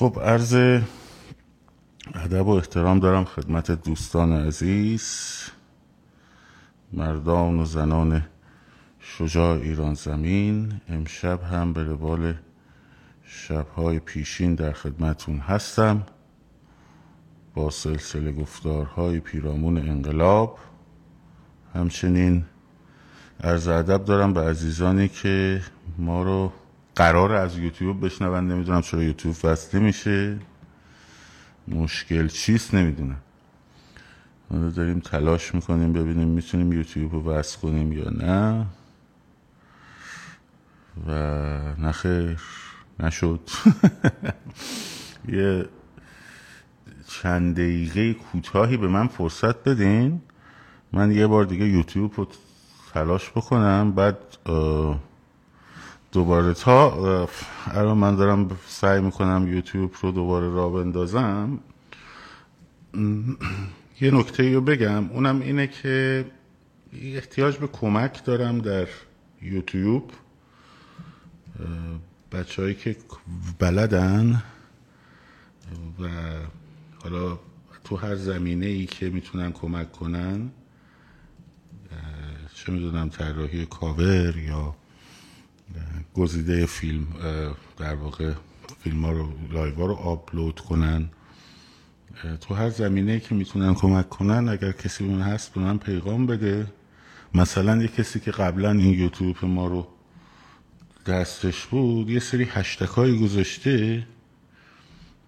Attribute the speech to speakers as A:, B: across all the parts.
A: خب عرض ادب و احترام دارم خدمت دوستان عزیز مردان و زنان شجاع ایران زمین. امشب هم به روال شبهای پیشین در خدمتون هستم با سلسله گفتارهای پیرامون انقلاب. همچنین عرض ادب دارم به عزیزانی که ما رو قرار از یوتیوب بشنون. نمی‌دونم چرا یوتیوب وصله میشه. مشکل چیست نمی‌دونم. حالا داریم تلاش می‌کنیم ببینیم می‌تونیم یوتیوب رو وصل کنیم یا نه. و نخیر نشد. یه چند دقیقه کوتاهی به من فرصت بدین. من یه بار دیگه یوتیوب رو تلاش بکنم. بعد دوباره تا الان من دارم سعی می‌کنم یوتیوب رو دوباره را بندازم. یه نکته رو بگم. اونم اینه که احتیاج به کمک دارم در یوتیوب. بچه هایی که بلدن و حالا تو هر زمینه ای که می‌تونن کمک کنن چه می‌دونم طراحی کاور یا گزیده فیلم در واقع فیلم ها رو live رو آپلود کنن. تو هر زمینه که می‌تونن کمک کنن اگر کسی اون هست به من پیغام بده. مثلا یه کسی که قبلا این یوتیوب ما رو دستش بود یه سری هشتگایی گذاشته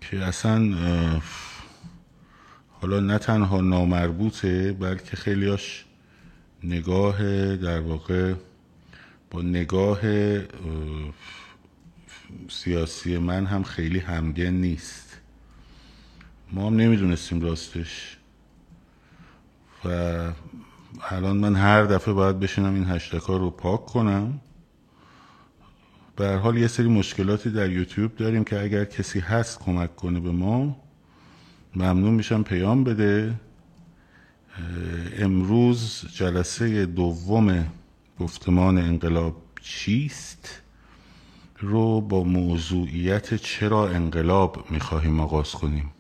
A: که اصلا حالا نه تنها نامربوطه بلکه خیلیاش نگاه در واقع با نگاه سیاسی من هم خیلی همگن نیست. ما هم نمی‌دونستیم راستش. و الان من هر دفعه باید بشینم این هشتکا رو پاک کنم. به حال یه سری مشکلاتی در یوتیوب داریم که اگر کسی هست کمک کنه به ما ممنون میشم پیام بده. امروز جلسه دوم گفتمان انقلاب چیست رو با موضوعیت چرا انقلاب می‌خواهیم آغاز کنیم؟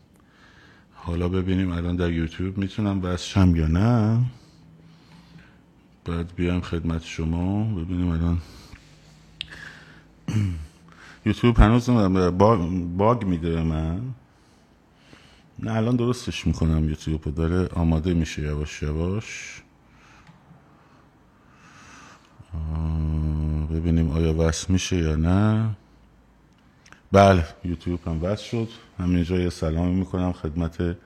A: حالا ببینیم الان در یوتیوب می‌تونم بسشم یا نه. بعد بیایم خدمت شما ببینیم الان. یوتیوب هنوز باگ میده من. نه الان درستش می‌کنم یوتیوب داره آماده میشه یواش یواش. ببینیم آیا وصل میشه یا نه. بله یوتیوب هم وصل شد. همینجا یه سلامی می‌کنم خدمت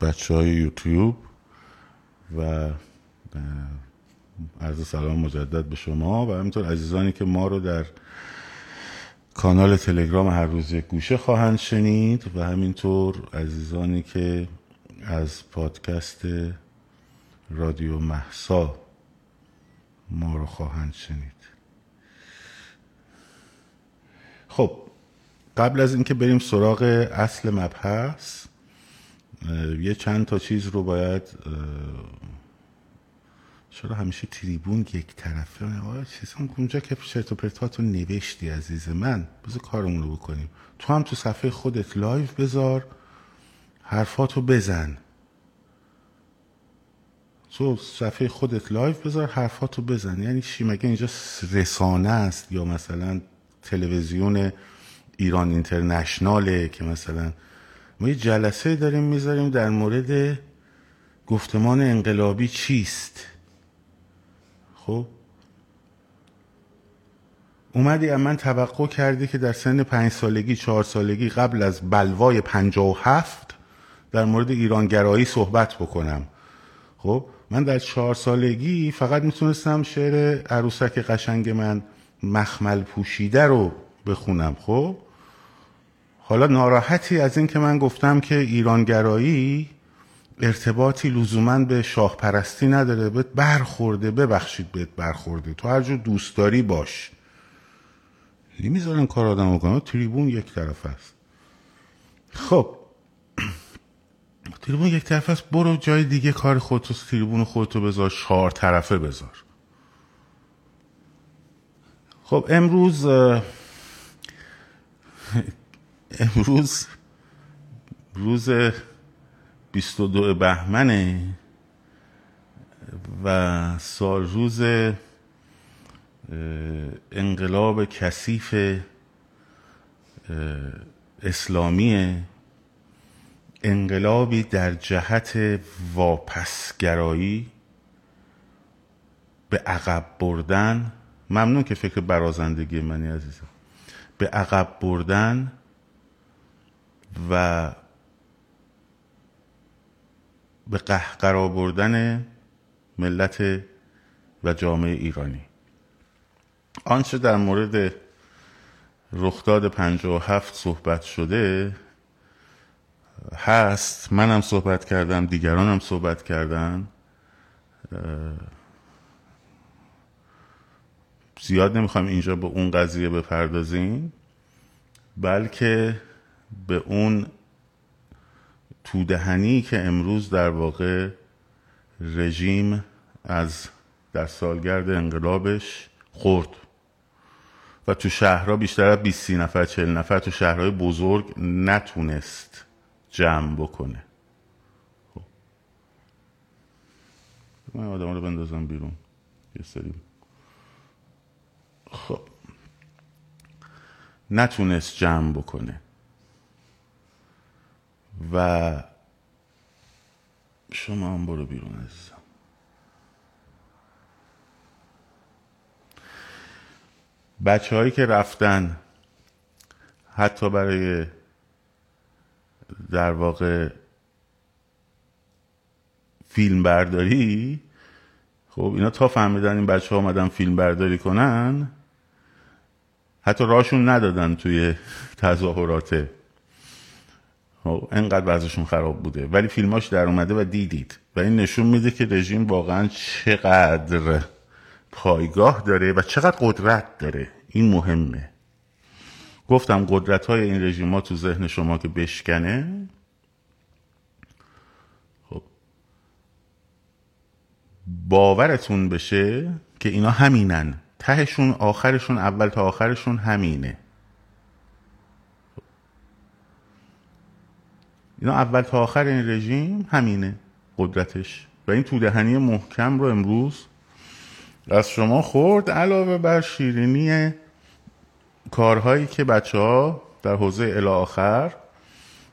A: بچه های یوتیوب و عرض سلام مجدد به شما و همینطور عزیزانی که ما رو در کانال تلگرام هر روز یک گوشه خواهند شنید و همینطور عزیزانی که از پادکست رادیو محسا ما رو خواهند شنید. خب قبل از اینکه بریم سراغ اصل مبحث یه چند تا چیز رو باید چرا همیشه تریبون یک طرفه؟ چیز اونجا که چرت و پرتاتو نوشتی عزیز من بذار کارمون رو بکنیم. تو هم تو صفحه خودت live بذار حرفاتو بزن. تو صفحه خودت live بذار حرفاتو بزن. یعنی چی؟ مگه اینجا رسانه است یا مثلا تلویزیون ایران اینترنشناله که مثلا ما یه جلسه داریم می‌ذاریم در مورد گفتمان انقلابی چیست؟ خب؟ اومدی از من توقع کردی که در سن پنج سالگی چهار سالگی قبل از بلوای پنجا و هفت در مورد ایرانگرایی صحبت بکنم. خب؟ من در چهار سالگی فقط می‌تونستم شعر عروسک قشنگ من مخمل پوشیده رو بخونم خب؟ حالا ناراحتی از این که من گفتم که ایرانگرایی ارتباطی لزوما به شاه پرستی نداره بهت برخورده ببخشید بهت برخورده تو هر جور دوست داری باش. نمی‌ذارن کار آدم کنه تریبون یک طرف است. خب تریبون یک طرف است برو جای دیگه کار خودتو تریبون خودتو بذار چهار طرفه بذار. خب امروز امروز روز 22 بهمنه و سال روز انقلاب کثیف اسلامی انقلابی در جهت واپسگرایی به عقب بردن ممنون که فکر برازندگی منی عزیزم. به عقب بردن و به قهقرا بردن ملت و جامعه ایرانی. آنچه در مورد رخداد پنجاه و هفت صحبت شده هست. منم صحبت کردم دیگرانم صحبت کردن. زیاد نمی‌خوایم اینجا به اون قضیه بپردازیم بلکه به اون تودهنی که امروز در واقع رژیم از در سالگرد انقلابش خورد. و تو شهرها بیشتر از 20 نفر 40 نفر تو شهرهای بزرگ نتونست جمع بکنه. خب. من آدم رو بندازم بیرون. یه سری. خب. نتونست جمع بکنه. و شما هم برو بیرون عزیزم. بچه هایی که رفتن حتی برای در واقع فیلم برداری خب اینا تا فهمیدن این بچه ها آمدن فیلم برداری کنن حتی راشون ندادن توی تظاهرات. خب انقدر وضعشون خراب بوده. ولی فیلماش در اومده و دیدید. و این نشون میده که رژیم واقعا چقدر پایگاه داره و چقدر قدرت داره. این مهمه. گفتم قدرت های این رژیم ها تو ذهن شما که بشکنه. خب. باورتون بشه که اینا همینن. تهشون آخرشون اول تا آخرشون همینه. اینا اول تا آخر این رژیم همینه قدرتش. و این تودهنی محکم رو امروز از شما خورد علاوه بر شیرینی کارهایی که بچه ها در حوزه آخر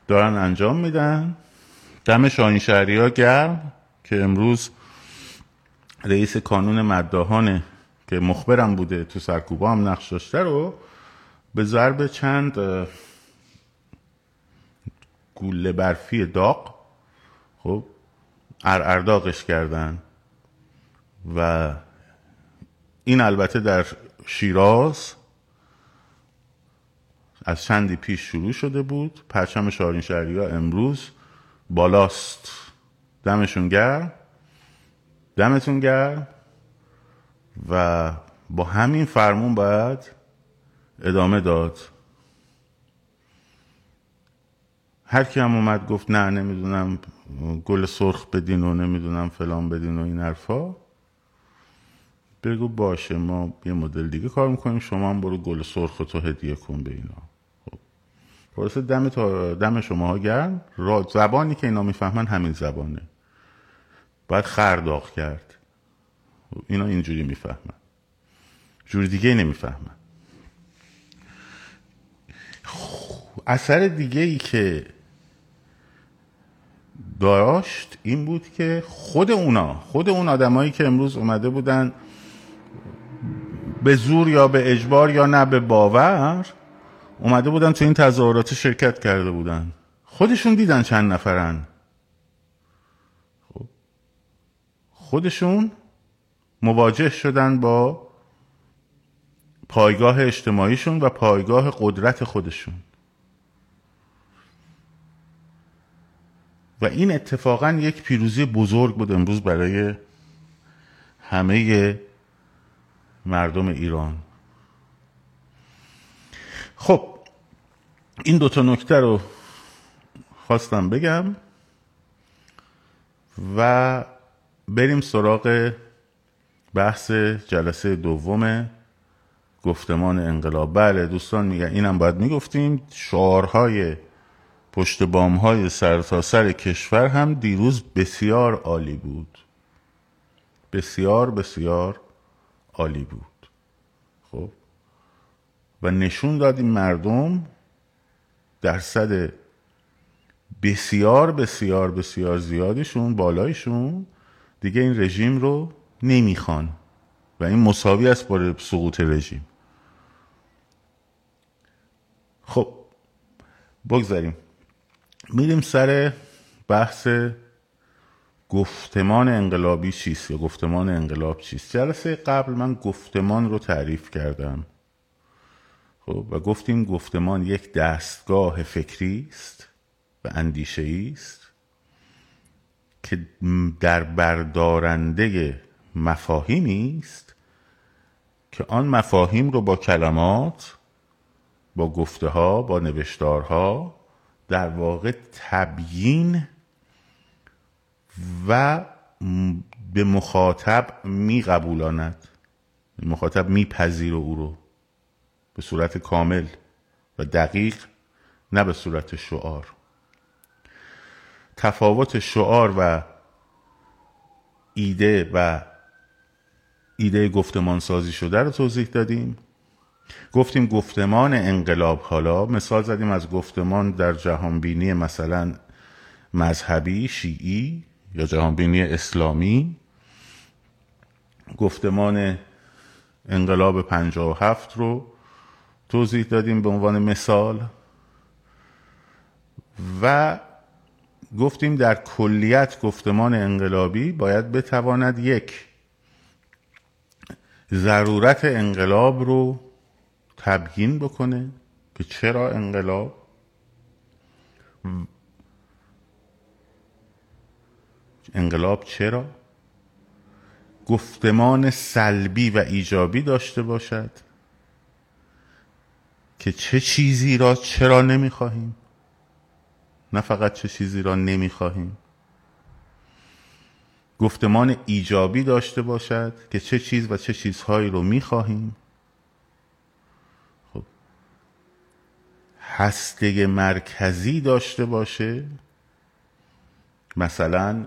A: دارن انجام میدن. دم شاهین شهری ها گرم که امروز رئیس کانون مداهانه که مخبرم بوده تو سرکوبا هم نقش داشته رو به ضرب چند گوله برفی داغ خب ارداغش کردن و این البته در شیراز از چندی پیش شروع شده بود. پرچم شارین شهری ها امروز بالاست. دمشون گرم. دمتون گرم. و با همین فرمون باید ادامه داد. هر کی هم اومد گفت نه نمی‌دونم گل سرخ بدین و نمی‌دونم فلان بدین و این حرفا. بگو باشه ما یه مدل دیگه کار می‌کنیم. شما هم برو گل سرخ تو هدیه کن به اینا. خب دم, تا دم شما گرم. زبانی که اینا می‌فهمن همین زبانه. باید خرداغ کرد. اینا اینجوری می‌فهمن. جور دیگه نمی‌فهمن. اثر دیگه ای که داشت این بود که خود اونا خود اون آدمایی که امروز اومده بودن به زور یا به اجبار یا نه به باور اومده بودن تو این تظاهرات شرکت کرده بودن. خودشون دیدن چند نفرن. خب. خودشون مواجه شدن با پایگاه اجتماعیشون و پایگاه قدرت خودشون. و این اتفاقا یک پیروزی بزرگ بود امروز برای همه مردم ایران. خب این دوتا نکته رو خواستم بگم و بریم سراغ بحث جلسه دوم گفتمان انقلاب. بله دوستان میگن اینم باید می‌گفتیم. شعارهای پشت بام های سرتاسر سر کشور هم دیروز بسیار عالی بود. بسیار بسیار عالی بود. خب؟ و نشون دادیم مردم درصد بسیار بسیار بسیار زیادشون بالایشون دیگه این رژیم رو نمی‌خوان و این مساوی است با سقوط رژیم. خب بگذاریم. میریم سر بحث گفتمان انقلابی چیست یا گفتمان انقلاب چیست؟ جلسه قبل من گفتمان رو تعریف کردم. و گفتیم گفتمان یک دستگاه فکری است و اندیشه است که در بردارنده مفاهیمی است که آن مفاهیم رو با کلمات با گفته ها با نوشتارها در واقع تبیین و به مخاطب می قبولاند مخاطب میپذیر او رو. به صورت کامل و دقیق نه به صورت شعار. تفاوت شعار و ایده و ایده گفتمان سازی شده رو توضیح دادیم. گفتیم گفتمان انقلاب حالا مثال زدیم از گفتمان در جهانبینی مثلا مذهبی شیعی یا جهانبینی اسلامی. گفتمان انقلاب هفت رو توضیح دادیم به عنوان مثال و گفتیم در کلیت گفتمان انقلابی باید بتواند یک ضرورت انقلاب رو تبیین بکنه که چرا انقلاب؟ انقلاب چرا؟ گفتمان سلبی و ایجابی داشته باشد. که چه چیزی را چرا نمی‌خواهیم؟ نه فقط چه چیزی را نمی‌خواهیم. گفتمان ایجابی داشته باشد که چه چیز و چه چیزهایی رو می‌خواهیم. خب هسته مرکزی داشته باشه. مثلا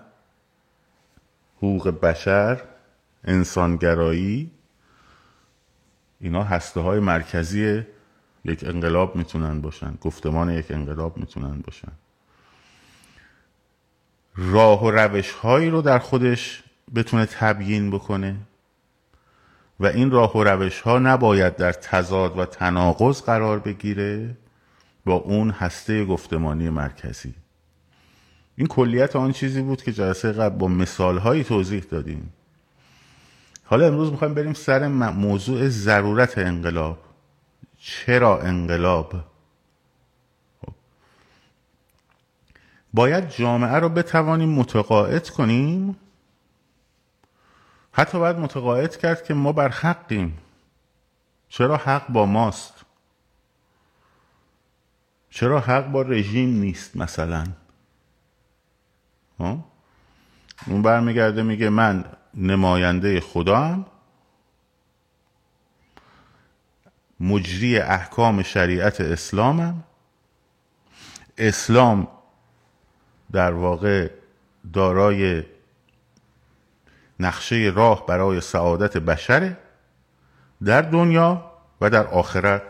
A: حقوق بشر انسانگرایی اینا هسته های مرکزی یک انقلاب می‌تونن باشن. گفتمان یک انقلاب می‌تونن باشن. راه و روش هایی رو در خودش بتونه تبیین بکنه و این راه و روش ها نباید در تضاد و تناقض قرار بگیره با اون هسته گفتمانی مرکزی. این کلیت آن چیزی بود که جلسه قبل با مثال هایی توضیح دادیم. حالا امروز می‌خوایم بریم سر موضوع ضرورت انقلاب. چرا انقلاب؟ خب. باید جامعه رو بتوانیم متقاعد کنیم؟ حتی باید متقاعد کرد که ما بر حقیم. چرا حق با ماست؟ چرا حق با رژیم نیست مثلا؟ ها؟ اون برمیگرده میگه من نماینده خدا مجری احکام شریعت اسلامم اسلام در واقع دارای نقشه راه برای سعادت بشره در دنیا و در آخرت.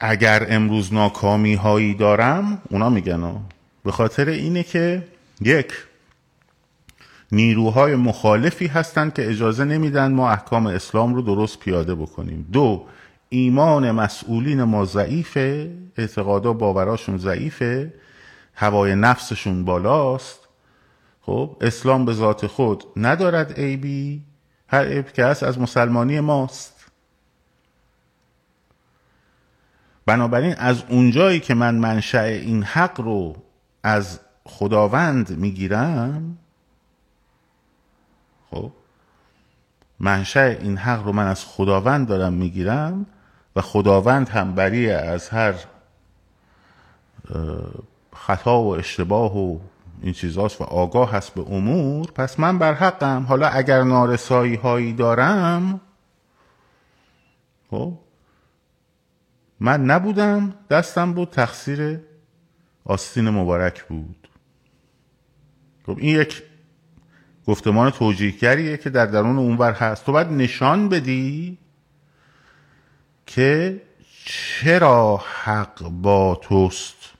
A: اگر امروز ناکامی هایی دارم اونا میگن به خاطر اینه که یک نیروهای مخالفی هستند که اجازه نمیدن ما احکام اسلام رو درست پیاده بکنیم. دو ایمان مسئولین ما ضعیفه اعتقادا باوراشون ضعیفه هوای نفسشون بالاست. خب اسلام به ذات خود ندارد عیبی هر عیب که هست از مسلمانی ماست. بنابراین از اونجایی که من منشأ این حق رو از خداوند می‌گیرم خب؟ منشأ این حق رو من از خداوند دارم می‌گیرم و خداوند هم بری از هر خطا و اشتباه و این چیزاست و آگاه هست به امور پس من بر حقم. حالا اگر نارسایی هایی دارم خب؟ من نبودم دستم بود تقصیر آستین مبارک بود. خب این یک گفتمان توجیهگریه که در درون اونور هست. تو باید نشان بدی که چرا حق با توست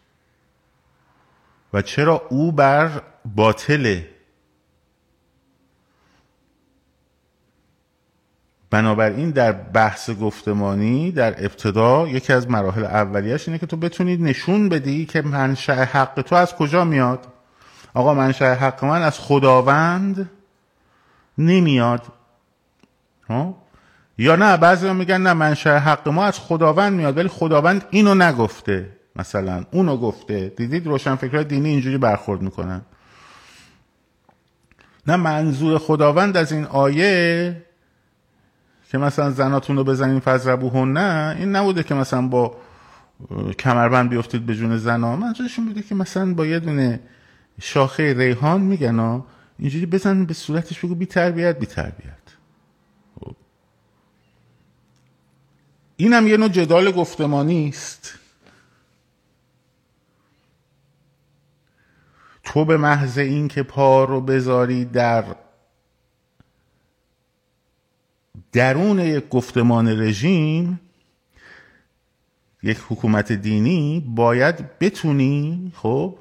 A: و چرا او بر باطله. بنابراین در بحث گفتمانی در ابتدا یکی از مراحل اولیش اینه که تو بتونید نشون بدی که منشأ حق تو از کجا میاد. آقا منشأ حق من از خداوند نمیاد. ها یا نه بعضی میگن نه منشأ حق ما از خداوند میاد ولی خداوند اینو نگفته مثلا اونو گفته. دیدید روشنفکرهای دینی اینجوری برخورد می‌کنن. نه منظور خداوند از این آیه که مثلا زناتون رو بزنین فضربوهن نه این نبوده که مثلا با کمربند بیفتید به جون زنا. منظورشون بوده که مثلا با یه دونه شاخه ریحان میگن ها. اینجوری بزن به صورتش بگو بی تربیت بی تربیت. خب. اینم یه نوع جدال گفتمانی است. تو به محض اینکه پا رو بذاری در درون یک گفتمان رژیم یک حکومت دینی باید بتونی خب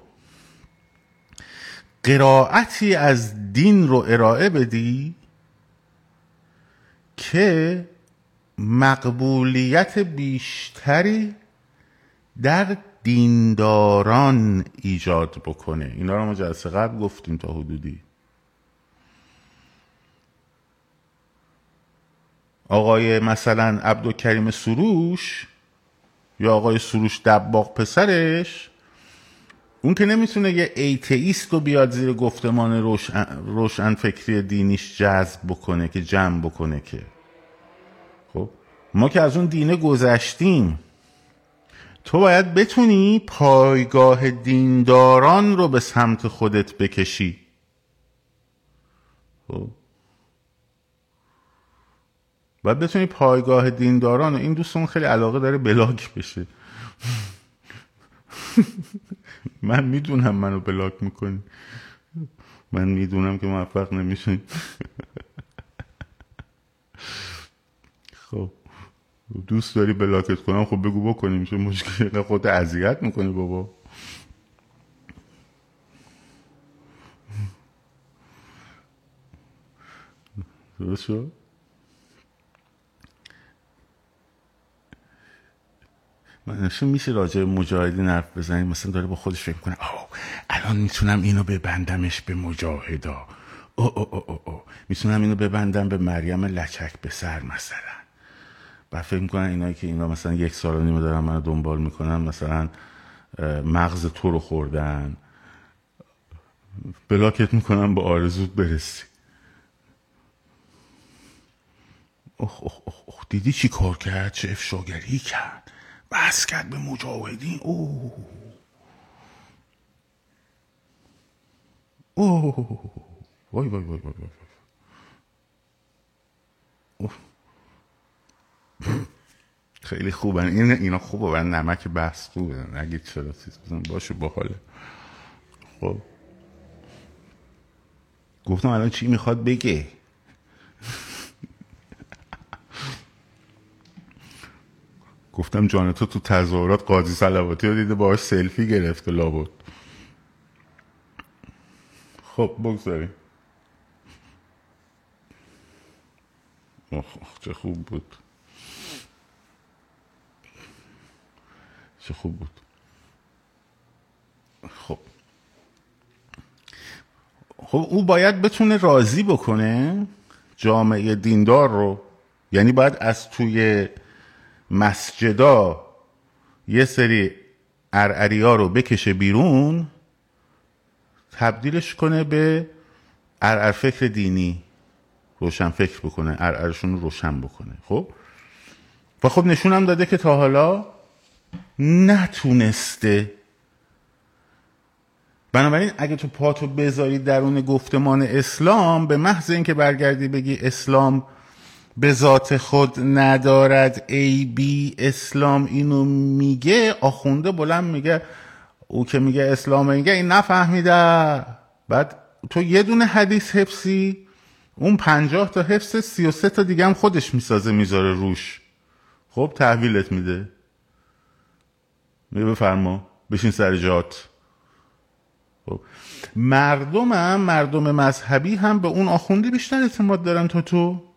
A: قرائتی از دین رو ارائه بدی که مقبولیت بیشتری در دینداران ایجاد بکنه. اینا رو ما جلسه قبل گفتیم تا حدودی. آقای مثلا عبدالکریم سروش یا آقای سروش دباغ پسرش اون که نمی‌تونه یه ایتئیست رو بیاد زیر گفتمان روشن, فکری دینیش جذب بکنه که جمع بکنه که. خب؟ ما که از اون دینه گذشتیم تو باید بتونی پایگاه دینداران رو به سمت خودت بکشی. خب؟ باید بتونی پایگاه دینداران و این دوستمون خیلی علاقه داره بلاک بشه. من می‌دونم منو بلاک می‌کنی. من می‌دونم که موفق نمیشین خب دوست داری بلاکت کنم؟ خب بگو بکنیم چه مشکل خود اذیت می‌کنی بابا. درست شد؟ منشون میشه راجع مجاهدین حرف بزنیم مثلا داره با خودش فکر کنه آه الان می‌تونم اینو ببندمش به مجاهدا. او او او او, او. می‌تونم اینو ببندم به مریم لچک به سر مثلا. و فکر می‌کنن اینایی که اینا مثلا یک سال و نیمه دارن منو دنبال می‌کنن مثلا مغز تو رو خوردن. بلاکت می‌کنن با آرزوت برسی. اخ اخ اخ دیدی چی کار کرد؟ چه افشاگری کرد؟ بس کرد به مجاهدین. اوه. اوه. وای وای وای وای وای. خیلی خوبن این اینا خوبه و نمک بحث خوبه. نگید چرا چیز بزن. باشه باحاله. خب. گفتم الان چی می‌خواد بگه؟ گفتم جان تو تظاهرات قاضی سلواتی رو دیده باهاش سلفی گرفته لابد. خب بگذاریم. چه خوب بود. چه خوب بود. خب. خب او باید بتونه راضی بکنه جامعه دیندار رو. یعنی باید از توی مسجدا یه سری ارعریا رو بکشه بیرون تبدیلش کنه به ارعر فکر دینی. روشن فکر بکنه ارعرشون رو روشن بکنه خب؟ و خب نشونم داده که تا حالا نتونسته. بنابراین اگه تو پاتو بذاری درون گفتمان اسلام به محض اینکه برگردی بگی اسلام به ذات خود ندارد. ای بی اسلام اینو میگه آخونده بلند میگه او که میگه اسلام میگه این نفهمیده. بعد تو یه دونه حدیث حفظی اون پنجاه تا حفظ سی و سه تا دیگه هم خودش می‌سازه می‌ذاره روش. خب تحویلت میده. می بفرما بشین سر جات. خب مردم هم مردم مذهبی هم به اون آخونده بیشتر اعتماد دارن تا تو.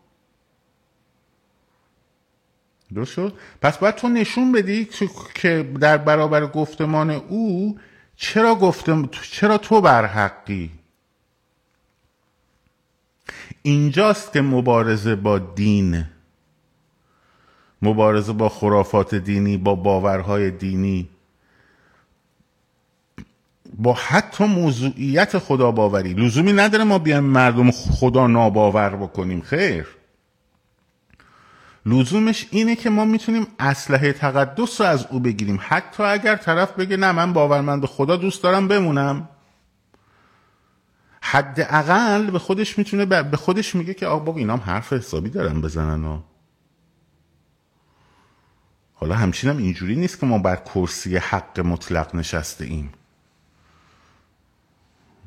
A: درست شد؟ پس باید تو نشون بدی که در برابر گفتمان او چرا گفتم چرا تو بر حقی؟ اینجاست که مبارزه با دین. مبارزه با خرافات دینی با باورهای دینی. با حتی موضوعیت خدا باوری لزومی نداره ما بیایم مردم خدا ناباور بکنیم. خیر. لزومش اینه که ما می‌تونیم اسلحه تقدس رو از او بگیریم. حتی اگر طرف بگه نه من باورمند خدا دوست دارم بمونم. حداقل به خودش می‌تونه به خودش میگه که آقا اینام حرف حسابی دارن بزنن و حالا همچین هم اینجوری نیست که ما بر کرسی حق مطلق نشسته ایم.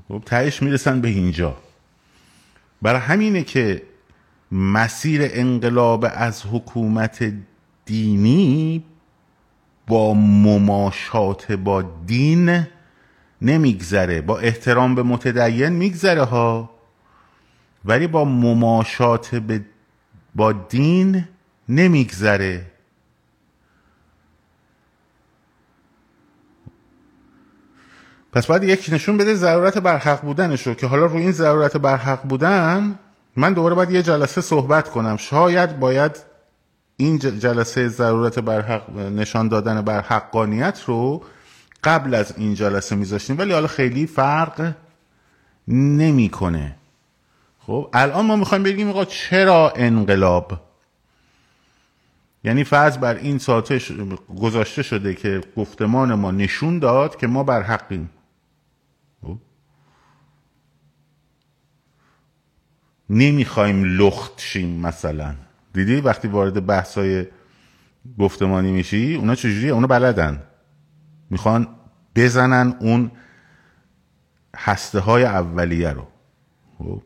A: خب تهش می‌رسن به اینجا. برای همینه که مسیر انقلاب از حکومت دینی با مماشات با دین نمیگذره با احترام به متدین میگذره ها. ولی با مماشات به با دین نمیگذره. پس باید یک نشون بده ضرورت برحق بودنش رو که حالا روی این ضرورت برحق بودن من دوباره باید یه جلسه صحبت کنم. شاید باید این جلسه ضرورت برحق نشان دادن بر حقانیت رو قبل از این جلسه میذاشتیم. ولی حالا خیلی فرق نمی‌کنه. خب الان ما می‌خوایم بگیم آقا چرا انقلاب؟ یعنی فرض بر این ساعته گذاشته شده که گفتمان ما نشون داد که ما بر حقیم. نمی‌خوایم لخت شیم مثلا. دیدی وقتی وارد بحثای گفتمانی میشی اونا چجوریه؟ اونا بلدن. می‌خوان بزنن اون هسته های اولیه رو. خب؟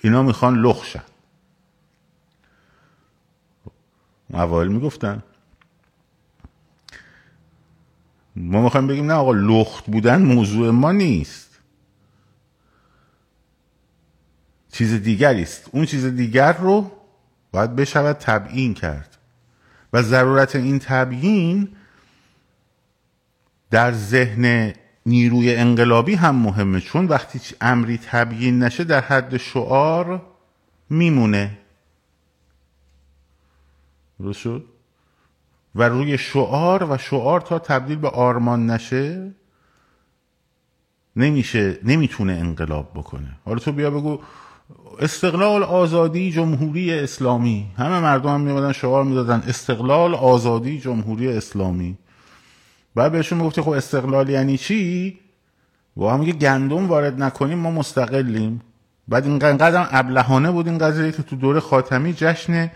A: اینا می‌خوان لخشن اوایل می‌گفتن. ما می‌خوایم بگیم نه آقا لخت بودن موضوع ما نیست. چیز دیگری است. اون چیز دیگر رو باید بشود تبیین کرد. و ضرورت این تبیین در ذهن نیروی انقلابی هم مهمه چون وقتی امری تبیین نشه در حد شعار میمونه. درست شد؟ و روی شعار و شعار تا تبدیل به آرمان نشه نمیشه نمی‌تونه انقلاب بکنه. حالا تو بیا بگو استقلال آزادی جمهوری اسلامی. همه مردم هم میمدن شعار می‌دادن استقلال آزادی جمهوری اسلامی. بعد بهشون می‌گفتی خب استقلال یعنی چی؟ و هم گندم وارد نکنیم ما مستقلیم. بعد اینقدر ابلهانه بود این قضیه که تو دوره خاتمی جشن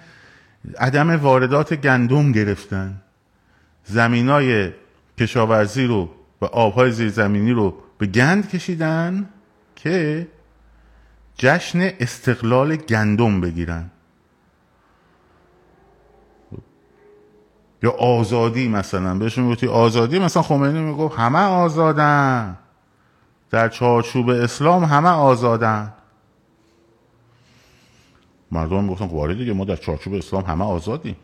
A: عدم واردات گندم گرفتن. زمینای کشاورزی رو و آبهای زیرزمینی رو به گند کشیدن که جشن استقلال گندم بگیرن. یا آزادی مثلا. بهشون می‌گفتی آزادی؟ مثلا خمینی می‌گفت همه آزادن. در چارچوب اسلام همه آزادن. مردم گفتن وارد خب دیگه ما در چارچوب اسلام همه آزادیم.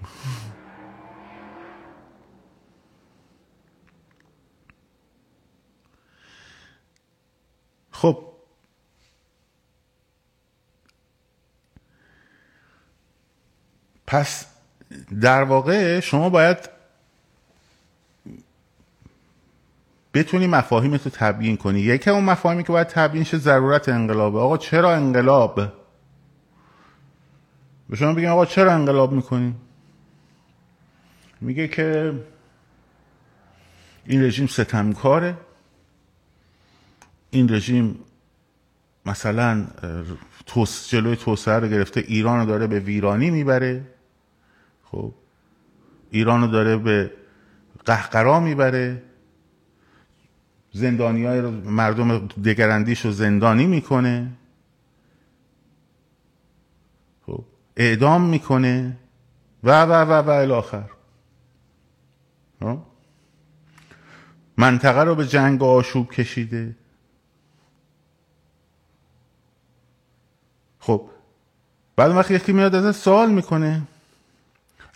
A: خب پس در واقع شما باید بتونی مفاهیم تو تبیین کنی. یکی اون مفاهیمی که باید تبیین شه ضرورت انقلابه. آقا چرا انقلاب؟ به شما بگیم آقا چرا انقلاب می‌کنی؟ میگه که این رژیم ستمکاره. این رژیم مثلا توس جلوی توسعه رو گرفته ایران رو داره به ویرانی می‌بره. خب. ایران رو داره به قهقرا می‌بره. زندانی های مردم دگراندیش رو زندانی می‌کنه. خب. اعدام می‌کنه. و و و و الاخر. خب؟ منطقه رو به جنگ و آشوب کشیده. خب. بعد وقتی یکی میاد ازش سوال می‌کنه.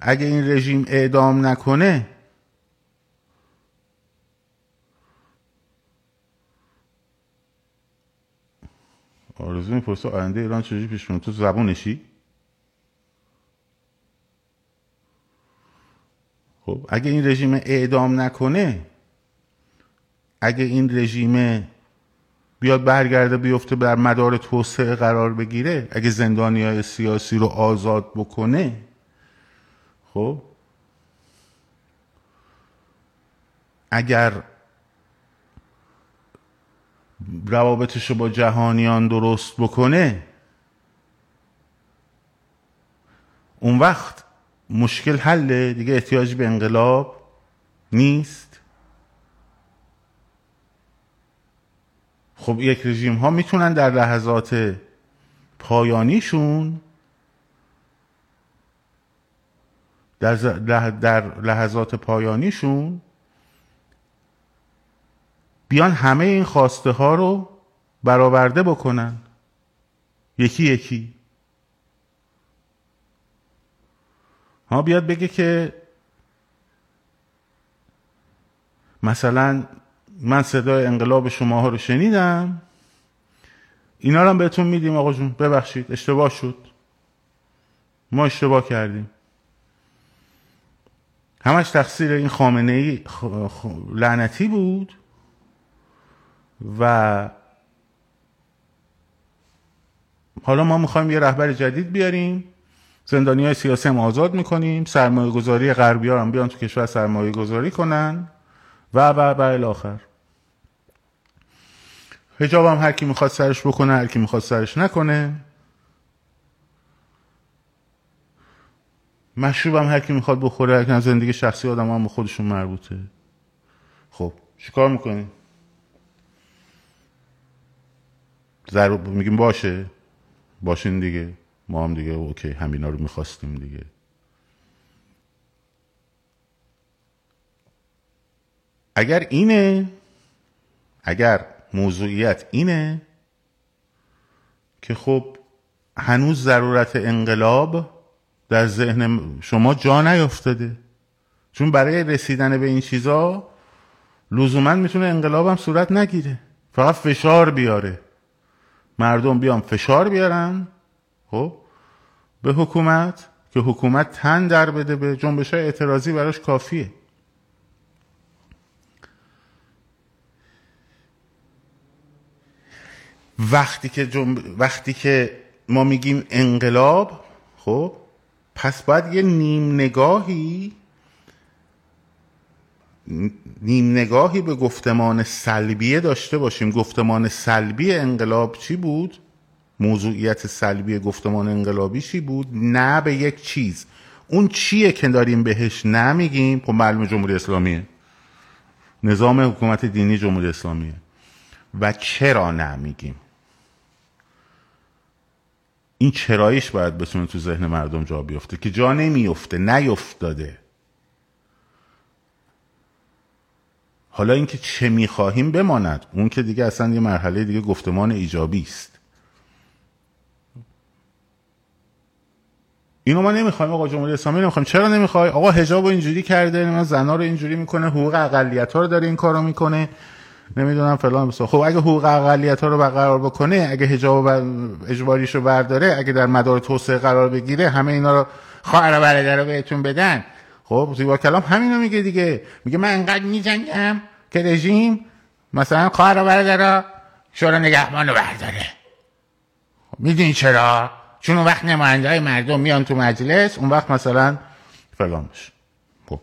A: اگه این رژیم اعدام نکنه آرزو می‌پرسه آینده ایران چجوری پیش تو زبونشی؟ خب اگه این رژیم اعدام نکنه اگه این رژیم بیاد برگرده بیفته بر مدار توسعه قرار بگیره اگه زندانی های سیاسی رو آزاد بکنه خب؟ اگر روابطش رو با جهانیان درست بکنه اون وقت مشکل حله. دیگه احتیاجی به انقلاب نیست. خب یک رژیم ها می‌تونن در لحظات پایانیشون در, در لحظات پایانیشون بیان همه این خواسته ها رو برآورده بکنن. یکی یکی. ها بیاد بگه که مثلا من صدای انقلاب شما ها رو شنیدم. اینا رو هم بهتون میدیم آقا جون. ببخشید. اشتباه شد. ما اشتباه کردیم. همش تقصیر این خامنه ای لعنتی بود و حالا ما می‌خوایم یه رهبر جدید بیاریم زندانی های سیاسی هم آزاد می‌کنیم سرمایه گذاری غربی هم بیان تو کشور سرمایه گذاری کنن و و و الاخر هجاب هم هر کی می‌خواد سرش بکنه هر کی می‌خواد سرش نکنه. مشروب هم هر کی می‌خواد بخوره هر زندگی شخصی آدم هم به خودشون مربوطه. خب چیکار می‌کنیم؟ ضرور میگیم باشه. باشین دیگه. ما هم دیگه اوکی همینا رو می‌خواستیم دیگه. اگر اینه اگر موضوعیت اینه که خب هنوز ضرورت انقلاب در ذهن شما جا نیفتاده چون برای رسیدن به این چیزا لزوما می‌تونه انقلاب هم صورت نگیره. فقط فشار بیاره. مردم بیان فشار بیارن خب؟ به حکومت که حکومت تن در بده به جنبش های اعتراضی براش کافیه. وقتی که جنب... وقتی که ما میگیم انقلاب خب؟ پس باید یه نیم نگاهی نیم نگاهی به گفتمان سلبیه داشته باشیم. گفتمان سلبی انقلاب چی بود؟ موضوعیت سلبی گفتمان انقلابی چی بود؟ نه به یک چیز. اون چیه که داریم بهش نمیگیم؟ خب معلوم جمهوری اسلامیه. نظام حکومت دینی جمهوری اسلامیه. و چرا نمیگیم؟ این چراییش باید بتونه تو ذهن مردم جا بیفته که جا نمیفته نیفتاده. حالا اینکه چه می‌خواهیم بماند اون که دیگه اصلا یه مرحله دیگه گفتمان ایجابی است. اینو ما نمی‌خوایم آقا جمهوری اسلامی نمی‌خوایم. چرا نمی‌خوای؟ آقا حجاب اینجوری کرده من زنا رو اینجوری می‌کنه حقوق اقلیت ها رو داره این کارو می‌کنه. نمی‌دونم فلان بسا. خب اگه حقوق اقلیت ها رو برقرار بکنه اگه حجاب و اجباریش رو برداره اگه در مدار توسعه قرار بگیره همه اینا رو خواهر برادر رو بهتون بدن. خب زیبا کلام همینو میگه دیگه. میگه من انقدر میجنگم که رژیم مثلا خواهر برادر شورا نگهبان رو برداره. خب می‌دونی چرا؟ چون اون وقت نماینده مردم میان تو مجلس اون وقت مثلا فلان بشه خب.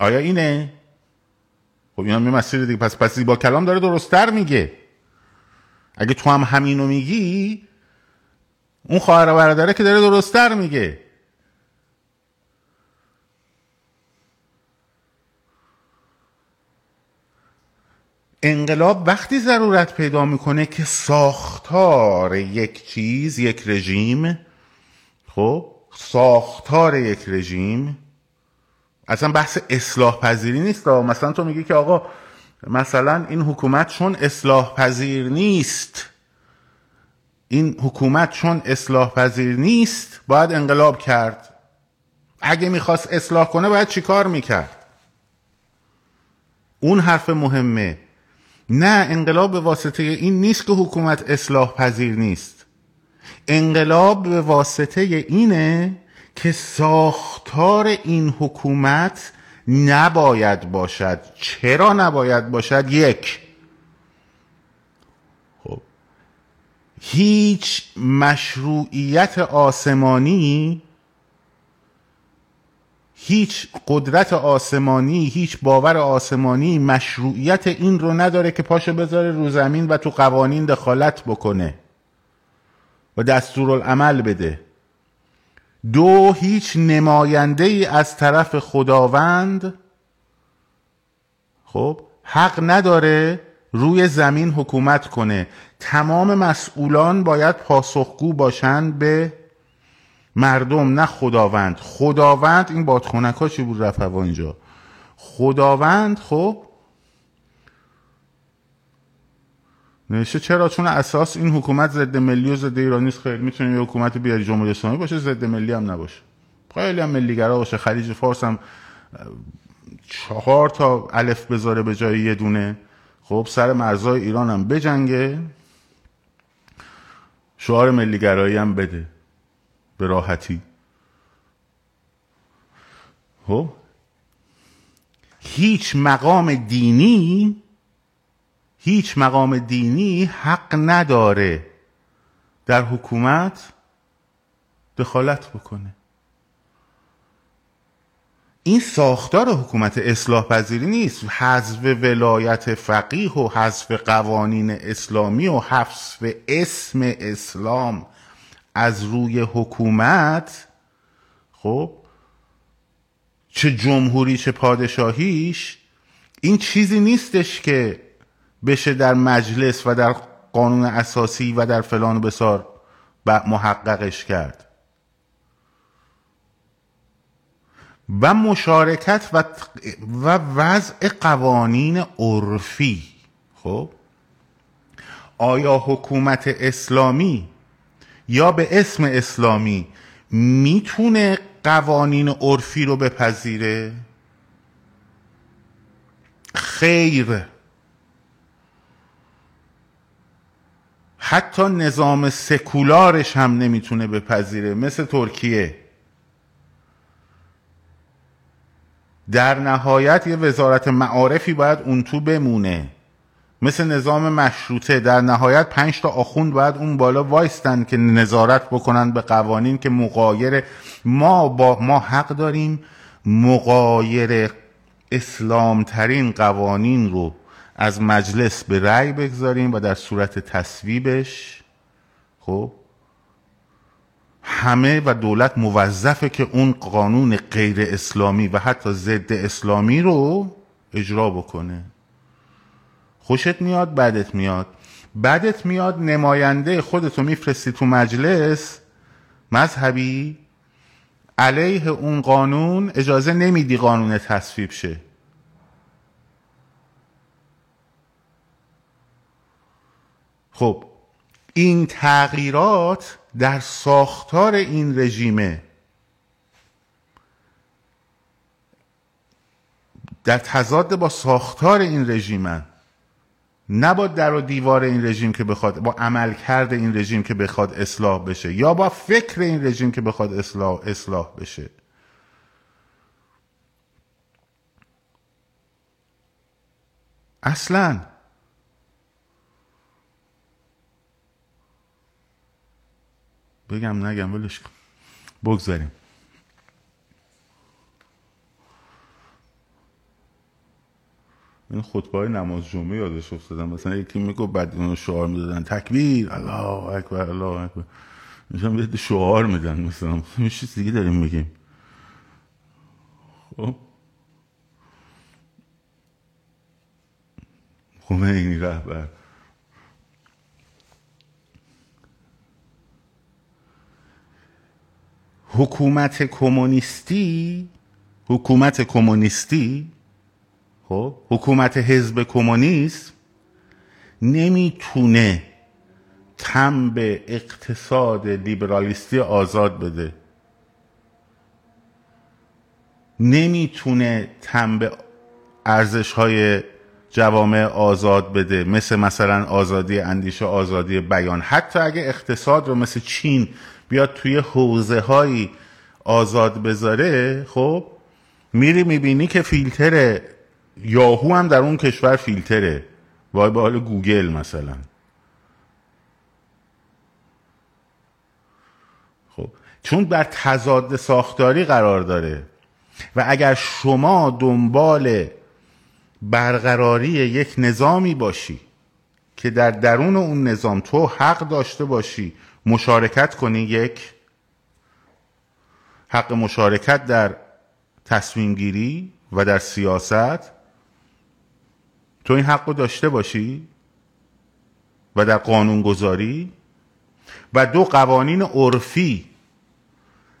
A: آیا اینه؟ خب این هم یه مسیر دیگه. پس پس زیبا کلام داره درستتر میگه. اگه تو هم همینو میگی اون خواهر و برادره که داره درستتر میگه. انقلاب وقتی ضرورت پیدا می‌کنه که ساختار یک چیز یک رژیم خب ساختار یک رژیم اصلا بحث اصلاح پذیری نیست مثلا تو میگی که آقا مثلا این حکومت چون اصلاح پذیر نیست این حکومت چون اصلاح پذیر نیست باید انقلاب کرد. اگه می‌خواست اصلاح کنه باید چیکار می‌کرد؟ اون حرف مهمه. نه انقلاب به واسطه این نیست که حکومت اصلاح پذیر نیست. انقلاب به واسطه اینه که ساختار این حکومت نباید باشد. چرا نباید باشد؟ یک. خب هیچ مشروعیت آسمانی هیچ قدرت آسمانی هیچ باور آسمانی مشروعیت این رو نداره که پاشو بذاره رو زمین و تو قوانین دخالت بکنه و دستورالعمل بده. دو هیچ نماینده ای از طرف خداوند خب حق نداره روی زمین حکومت کنه. تمام مسئولان باید پاسخگو باشند به مردم نه خداوند. خداوند این بادخونک ها چی بود رفت اینجا؟ خداوند خب نوشته چرا؟ چون اساس این حکومت ضد ملی و ضد ایرانی خیر می‌تونه یه حکومت بیاری جمهوری اسلامی باشه ضد ملی هم نباشه. خیلی هم ملیگرا باشه. خلیج فارس هم چهار تا الف بذاره به جای یه دونه. خب سر مرزای ایران هم بجنگه. شعار ملیگرایی هم بده. به راحتی. خب؟ هیچ مقام دینی هیچ مقام دینی حق نداره در حکومت دخالت بکنه. این ساختار حکومت اصلاح پذیری نیست. حذف ولایت فقیه و حذف قوانین اسلامی و حذف اسم اسلام از روی حکومت خب چه جمهوری چه پادشاهیش این چیزی نیستش که بشه در مجلس و در قانون اساسی و در فلان و بسار محققش کرد. و مشارکت و, و وضع قوانین عرفی. خب؟ آیا حکومت اسلامی یا به اسم اسلامی می‌تونه قوانین عرفی رو بپذیره؟ خیر. حتی نظام سکولارش هم نمی‌تونه بپذیره. مثل ترکیه. در نهایت یه وزارت معارفی باید اون تو بمونه. مثل نظام مشروطه. در نهایت پنج تا آخوند باید اون بالا وایستن که نظارت بکنن به قوانین که مقایر ما با ما حق داریم مقایر اسلام ترین قوانین رو از مجلس به رأی بگذاریم و در صورت تصویبش خب همه و دولت موظفه که اون قانون غیر اسلامی و حتی ضد اسلامی رو اجرا بکنه. خوشت میاد؟ بدت میاد. بدت میاد نماینده خودتو میفرستی تو مجلس مذهبی علیه اون قانون اجازه نمیدی قانون تصویب شه. خب این تغییرات در ساختار این رژیمه. در تضاد با ساختار این رژیمن نه با در و دیوار این رژیم که بخواد با عمل کرده این رژیم که بخواد اصلاح بشه یا با فکر این رژیم که بخواد اصلاح اصلاح بشه. اصلا بگم نگم ولش بگذاریم. این خطبه های نماز جمعه یادش افتادم مثلا یکی میگو بعد اونو شعار می‌دادن. تکبیر. الله اکبر الله اکبر. میشم یه شعار میدن مثلا. چیز دیگه داریم میگیم. خب. خمینی رهبر. حکومت کمونیستی حکومت کمونیستی خب حکومت حزب کمونیسم نمی‌تونه تم به اقتصاد لیبرالیستی آزاد بده. نمی‌تونه تم به ارزش های جوامع آزاد بده مثل مثلا آزادی اندیشه آزادی بیان. حتی اگه اقتصاد رو مثل چین بیاد توی حوزه هایی آزاد بذاره خب میری می‌بینی که فیلتر یاهو هم در اون کشور فیلتره. وای به حال گوگل مثلا. خب چون بر تضاد ساختاری قرار داره و اگر شما دنبال برقراری یک نظامی باشی که در درون اون نظام تو حق داشته باشی مشارکت کنی یک حق مشارکت در تصمیم گیری و در سیاست. تو این حق رو داشته باشی و در قانون گذاری و دو قوانین عرفی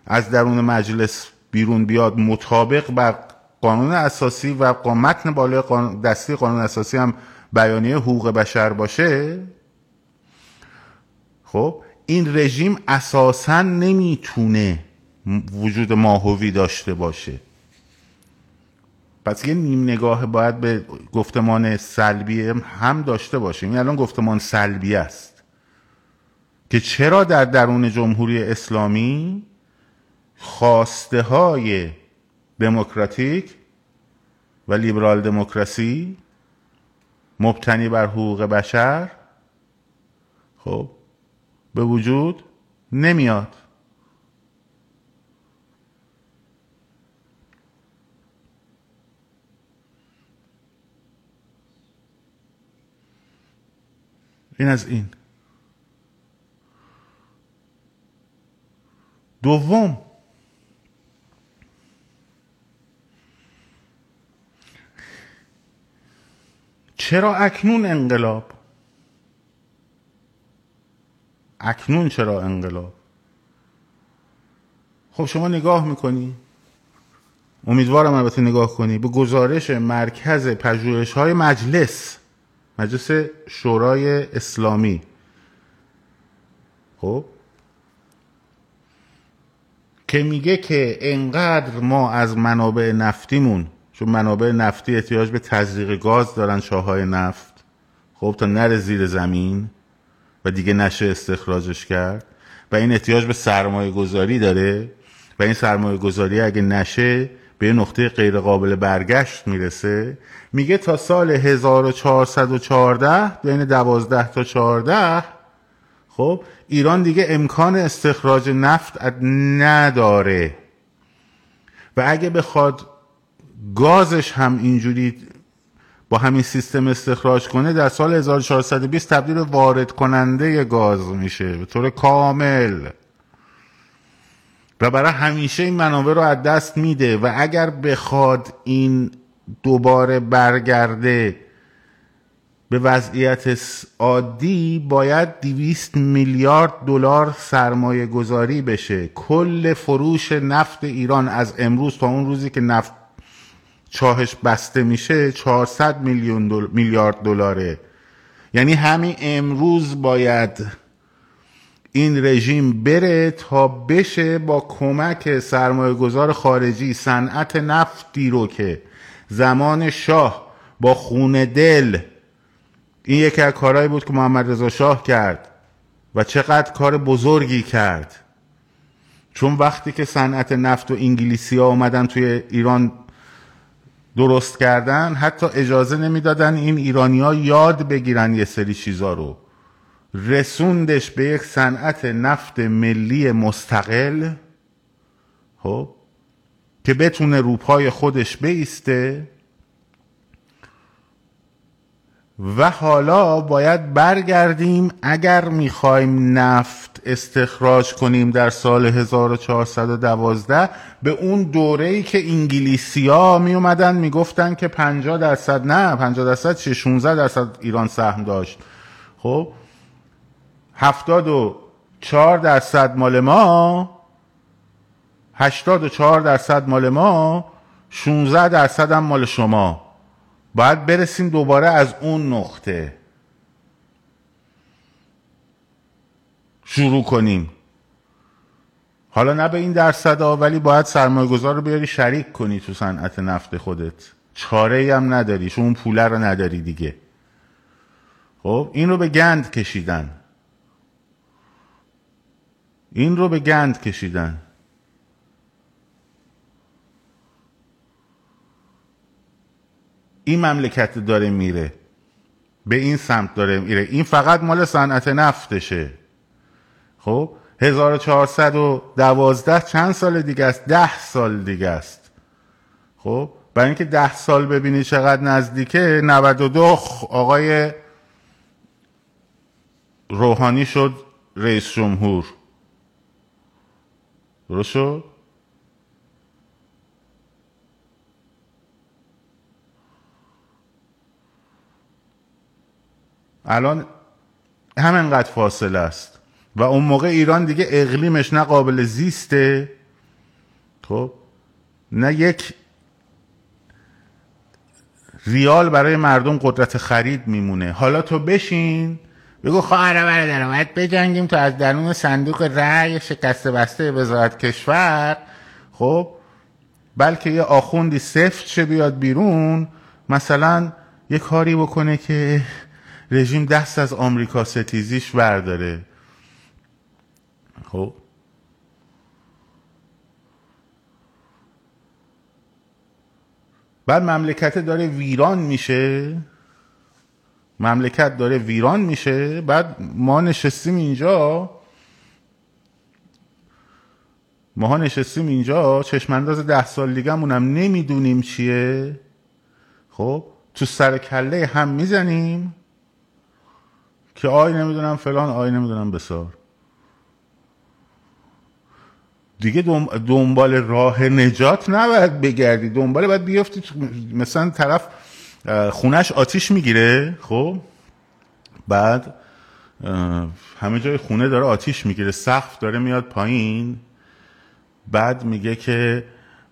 A: از درون مجلس بیرون بیاد مطابق بر قانون اساسی و متن بالای قانون دستی قانون اساسی هم بیانیه حقوق بشر باشه. خب این رژیم اساسا نمی‌تونه وجود ماهوی داشته باشه. پس یه نیم نگاه باید به گفتمان سلبی هم داشته باشیم. این الان گفتمان سلبی است. که چرا در درون جمهوری اسلامی خواسته های دموکراتیک و لیبرال دموکراسی مبتنی بر حقوق بشر؟ خب به وجود نمیاد. این از این. دوم. چرا اکنون انقلاب؟ اکنون چرا انقلاب؟ خب شما نگاه می‌کنی. امیدوارم البته نگاه کنی. به گزارش مرکز پژوهش های مجلس مجلس شورای اسلامی. خب؟ که میگه که انقدر ما از منابع نفتیمون چون منابع نفتی احتیاج به تزریق گاز دارن شاههای نفت. خب تا نره زیر زمین. و دیگه نشه استخراجش کرد. و این احتیاج به سرمایه گذاری داره. و این سرمایه گذاری اگه نشه به نقطه غیر قابل برگشت می‌رسه. میگه تا سال 1414 بین 12 تا 14 خب ایران دیگه امکان استخراج نفت نداره. و اگه بخواد گازش هم اینجوری با همین سیستم استخراج کنه در سال 1420 تبدیل وارد کننده گاز میشه به طور کامل. و برای همیشه این منابع رو از دست میده و اگر بخواد این دوباره برگرده به وضعیت عادی باید دویست میلیارد دلار سرمایه گذاری بشه. کل فروش نفت ایران از امروز تا اون روزی که نفت چاهش بسته میشه 400 میلیون میلیارد دلاره. یعنی همین امروز باید این رژیم بره تا بشه با کمک سرمایه گذار خارجی صنعت نفتی رو که زمان شاه با خون دل این یکی از کارهایی بود که محمد رضا شاه کرد و چقدر کار بزرگی کرد. چون وقتی که صنعت نفت و انگلیسی ها اومدن توی ایران درست کردن حتی اجازه نمی‌دادن این ایرانی ها یاد بگیرن یه سری چیزا رو. رسوندش به یک صنعت نفت ملی مستقل خب که بتونه روپای خودش بیسته. و حالا باید برگردیم اگر می‌خوایم نفت استخراج کنیم در سال 1412 به اون دوره ای که انگلیسی ها می اومدن می‌گفتن که 50 درصد نه 50 درصد چه 16 درصد ایران سهم داشت. خب 74 درصد مال ما 84 درصد مال ما 16 درصد هم مال شما. باید برسیم دوباره از اون نقطه. شروع کنیم. حالا نه به این درصد ها ولی باید سرمایه گذار رو بیاری شریک کنی تو صنعت نفت خودت. چاره هم نداری چون اون پوله رو نداری دیگه. خب این رو به گند کشیدن. این رو به گند کشیدن. این مملکت داره میره به این سمت داره میره. این فقط مال صنعت نفتشه. خب 1412 چند سال دیگه است؟ ده سال دیگه است. خب برای اینکه ده سال ببینی چقدر نزدیکه 92 آقای روحانی شد رئیس جمهور. درست شد؟ الان همینقدر فاصله است. و اون موقع ایران دیگه اقلیمش نه قابل زیسته. خب؟ نه یک ریال برای مردم قدرت خرید میمونه. حالا تو بشین بگو خواهر برادر باید بجنگیم تو از درون صندوق رأی شکسته بسته وزارت کشور. خب؟ بلکه یه آخوندی سفت شه بیاد بیرون مثلا یه کاری بکنه که رژیم دست از آمریکا ستیزیش برداره. خب. بعد مملکت داره ویران میشه. مملکت داره ویران میشه. بعد ما نشستیم اینجا. ماها نشستیم اینجا. چشمانداز ده سال دیگه هم نمی‌دونیم چیه. خب. تو سر کله هم می‌زنیم. که آی نمی‌دونم فلان آی نمی‌دونم بسار. دیگه دنبال راه نجات نباید بگردی. دنبال باید بیافتی مثلا طرف خونش آتیش می‌گیره خب؟ بعد همه جای خونه داره آتیش می‌گیره سقف داره میاد پایین. بعد میگه که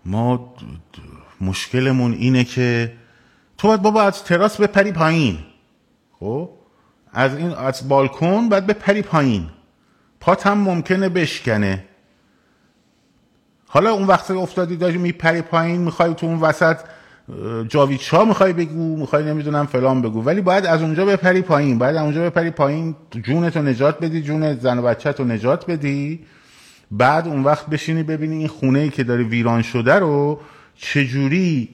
A: ما مشکلمون اینه که تو باید بابا از تراس بپری پایین. خب؟ از این از بالکن باید بپری پایین. پات هم ممکنه بشکنه. حالا اون وقت افتادی داری میپری پایین می‌خوای تو اون وسط جاویچا می‌خوای بگو می‌خوای نمی‌دونم فلان بگو. ولی باید از اونجا بپری پایین. باید از اونجا بپری پایین جونتو نجات بدی جون زن و بچه نجات بدی. بعد اون وقت بشینی ببینی این خونه ای که داره ویران شده رو چجوری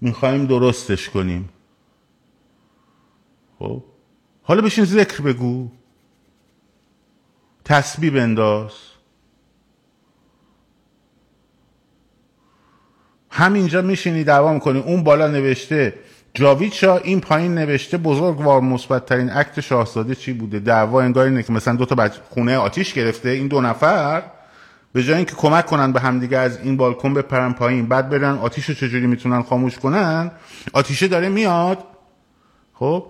A: می‌خوایم درستش کنیم. خب؟ حالا بشین ذکر بگو. تسبیح بنداز. همینجا میشینی دعوا می‌کنی. اون بالا نوشته جاوید شاه این پایین نوشته بزرگوار مثبت ترین عکت شاهزاده چی بوده؟ دعوا انگار اینه که مثلا دو تا بچه خونه آتیش گرفته این دو نفر به جای اینکه کمک کنن به همدیگه از این بالکن بپرن پایین بعد برن آتیش رو چجوری می‌تونن خاموش کنن؟ آتیشه داره میاد. خب؟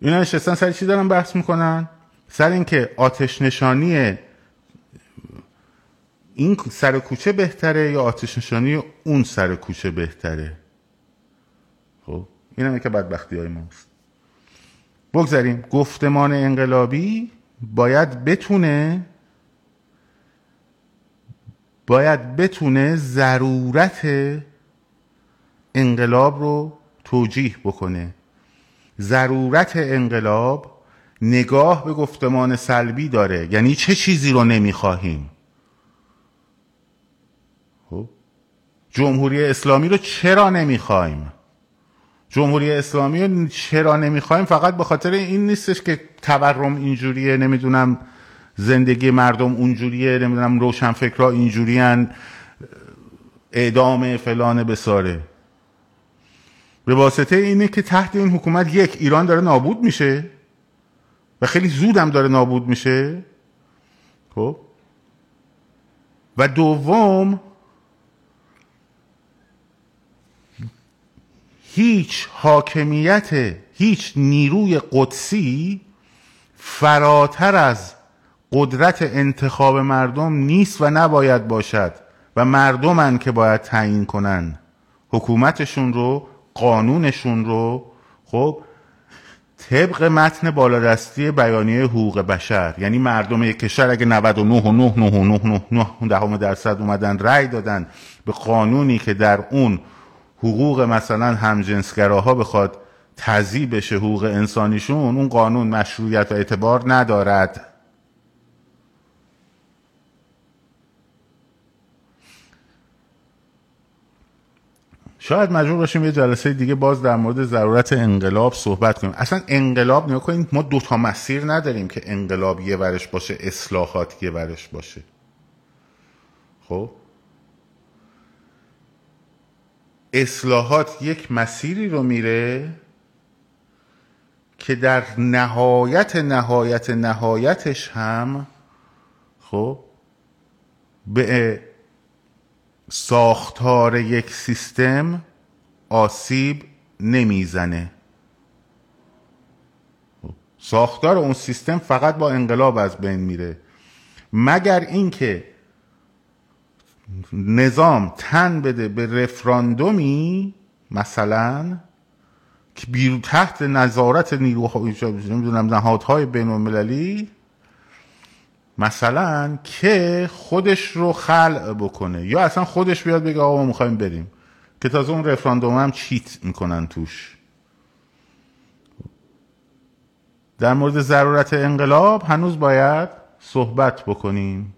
A: اینا نشستن سر چی دارن بحث می‌کنن؟ سر اینکه آتش نشانی این سر کوچه بهتره یا آتش نشانی اون سر کوچه بهتره؟ خب این همه که بدبختی های ماست. بگذاریم گفتمان انقلابی باید بتونه باید بتونه ضرورت انقلاب رو توجیه بکنه. ضرورت انقلاب نگاه به گفتمان سلبی داره. یعنی چه چیزی رو نمی‌خواهیم؟ خب؟ جمهوری اسلامی رو چرا نمی‌خوایم جمهوری اسلامی رو چرا نمی‌خوایم فقط به خاطر این نیستش که تورم اینجوریه نمی‌دونم زندگی مردم اونجوریه نمی‌دونم روشن فکرها اینجوریان اعدام فلان بساره. به واسطه اینه که تحت این حکومت یک ایران داره نابود میشه و خیلی زودم داره نابود میشه. خب؟ و دوم هیچ حاکمیت هیچ نیروی قدسی فراتر از قدرت انتخاب مردم نیست و نباید باشد و مردمن که باید تعیین کنن حکومتشون رو قانونشون رو خب طبق متن بالادستی بیانیه حقوق بشر یعنی مردم یک کشور اگه 99 و 9 9 9 9 دهم درصد اومدن رأی دادن به قانونی که در اون حقوق مثلا همجنسگراها بخواد تضییع بشه حقوق انسانیشون اون قانون مشروعیت و اعتبار ندارد. شاید مجبور باشیم یه جلسه دیگه باز در مورد ضرورت انقلاب صحبت کنیم. اصلا انقلاب نیا کنید ما دوتا مسیر نداریم که انقلاب یه ورش باشه اصلاحات یه ورش باشه. خب؟ اصلاحات یک مسیری رو میره که در نهایت نهایت نهایتش هم خب به ساختار یک سیستم آسیب نمی‌زنه. ساختار اون سیستم فقط با انقلاب از بین میره. مگر اینکه نظام تن بده به رفراندومی مثلا که بیرو تحت نظارت نیروهای نهادهای بین المللی مثلا که خودش رو خلع بکنه. یا اصلا خودش بیاد بگه آقا ما می‌خوایم بریم. که تازه اون رفراندوم هم چیت می‌کنن توش. در مورد ضرورت انقلاب هنوز باید صحبت بکنیم.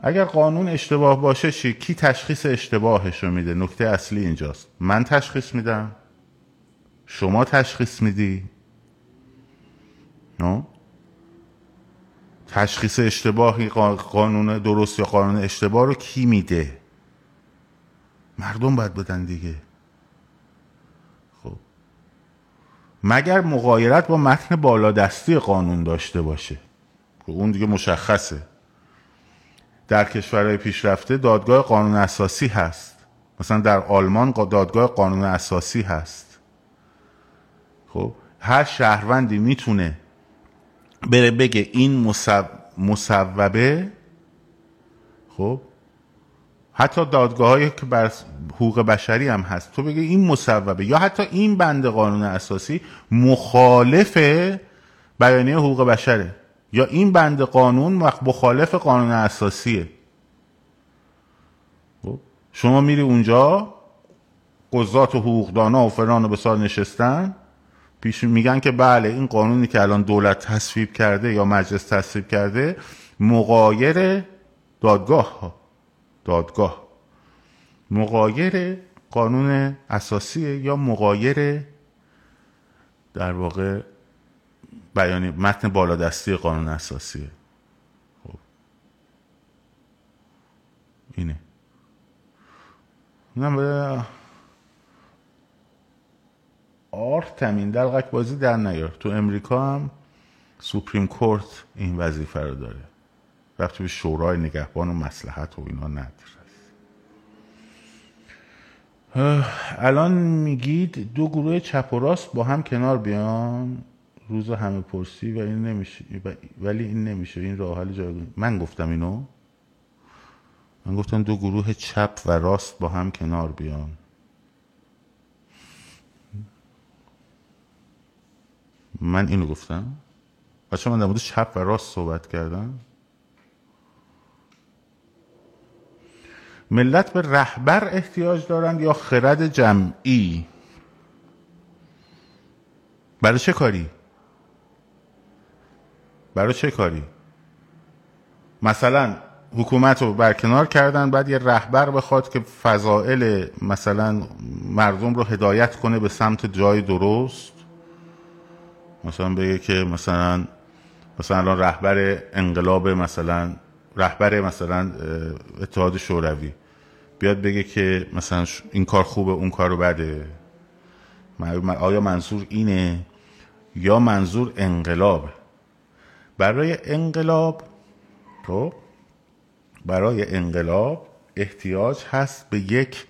A: اگر قانون اشتباه باشه چی؟ کی تشخیص اشتباهش رو میده؟ نکته اصلی اینجاست. من تشخیص میدم. شما تشخیص میدی. نو؟ تشخیص اشتباهی قانون درست یا قانون اشتباه رو کی میده؟ مردم باید بدن دیگه. خب. مگر مقایرت با متن بالادستی قانون داشته باشه؟ اون دیگه مشخصه. در کشورهای پیشرفته دادگاه قانون اساسی هست. مثلا در آلمان دادگاه قانون اساسی هست. خب هر شهروندی می‌تونه بره بگه این مصوبه خب؟ حتی دادگاه هایی که بر حقوق بشری هم هست. تو بگه این مصوبه یا حتی این بند قانون اساسی مخالف بیانیه حقوق بشره. یا این بند قانون مخالف قانون اساسیه. خب؟ شما میری اونجا قضات و حقوقدانا و فلان و بسار نشستن. پیش میگن که بله این قانونی که الان دولت تصویب کرده یا مجلس تصویب کرده مقایر دادگاه ها دادگاه. مقایر قانون اساسیه یا مقایر در واقع بیانی متن بالادستی قانون اساسیه خب. اینه. آرت تمین دلغک بازی در نیار. تو امریکا هم سوپریم کورت این وظیفه رو داره. وقتی به شورای نگهبان و مسلحت و اینا نداره الان میگید دو گروه چپ و راست با هم کنار بیان. روز همه پرسی و این نمیشه ولی این نمیشه. این راه حل جایگزین من گفتم اینو. من گفتم دو گروه چپ و راست با هم کنار بیان. من اینو گفتم. بچه من در مورد چپ و راست صحبت کردم. ملت به رهبر احتیاج دارند یا خرد جمعی؟ برای چه کاری؟ برای چه کاری؟ مثلا حکومت رو برکنار کردن بعد یه رهبر بخواد که فضائل مثلا مردم رو هدایت کنه به سمت جای درست؟ مثلا بگه که مثلا مثلا رهبر انقلاب مثلا رهبر مثلا اتحاد شوروی. بیاد بگه که مثلا این کار خوبه اون کارو بده. آیا منظور اینه؟ یا منظور انقلاب؟ برای انقلاب تو خب؟ برای انقلاب احتیاج هست به یک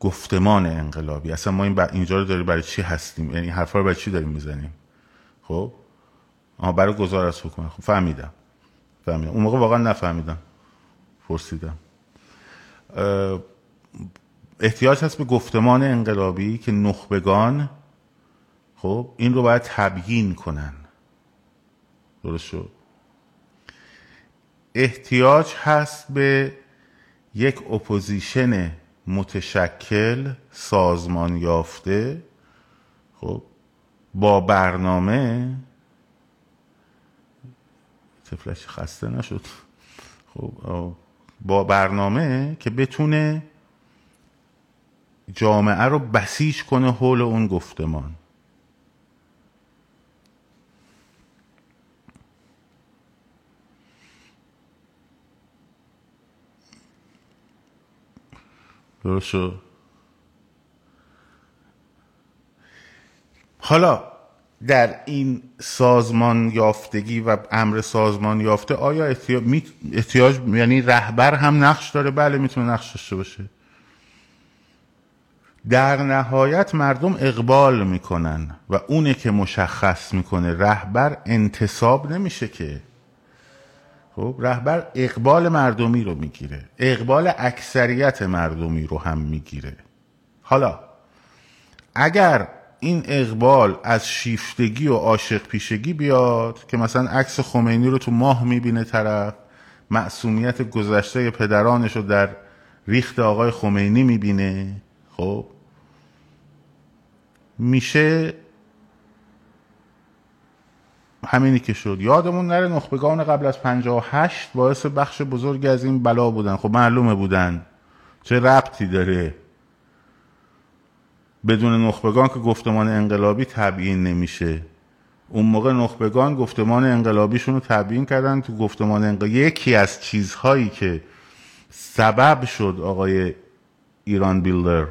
A: گفتمان انقلابی. اصلا ما این اینجا رو داریم برای چی هستیم؟ یعنی حرفا رو برای چی داریم می‌زنیم؟ خب؟ آها برای گذار از حکومت. خب فهمیدم. فهمیدم. اون موقع واقعا نفهمیدم. پرسیدم. احتیاج هست به گفتمان انقلابی که نخبگان خب این رو باید تبیین کنن. درست شد. احتیاج هست به یک opposition متشکل سازمان یافته. خب با برنامه تفلش خسته نشد. خب با برنامه که بتونه جامعه رو بسیج کنه حول اون گفتمان. درست شد. حالا در این سازمان یافتگی و امر سازمان یافته آیا احتیاج, یعنی رهبر هم نقش داره؟ بله می‌تونه نقش داشته باشه. در نهایت مردم اقبال می‌کنن و اونه که مشخص می‌کنه رهبر انتصاب نمیشه که خب رهبر اقبال مردمی رو می‌گیره. اقبال اکثریت مردمی رو هم می‌گیره. حالا اگر این اقبال از شیفتگی و عاشق پیشگی بیاد که مثلا عکس خمینی رو تو ماه می‌بینه طرف معصومیت گذشته پدرانش رو در ریخت آقای خمینی می‌بینه خب میشه همینی که شد. یادمون نره نخبگان قبل از 58 باعث بخش بزرگی از این بلا بودن. خب معلومه بودن. چه ربطی داره؟ بدون نخبگان که گفتمان انقلابی تبیین نمیشه. اون موقع نخبگان گفتمان انقلابیشون رو تبیین کردن تو گفتمان انقلابی یکی از چیزهایی که سبب شد آقای ایران بیلدر.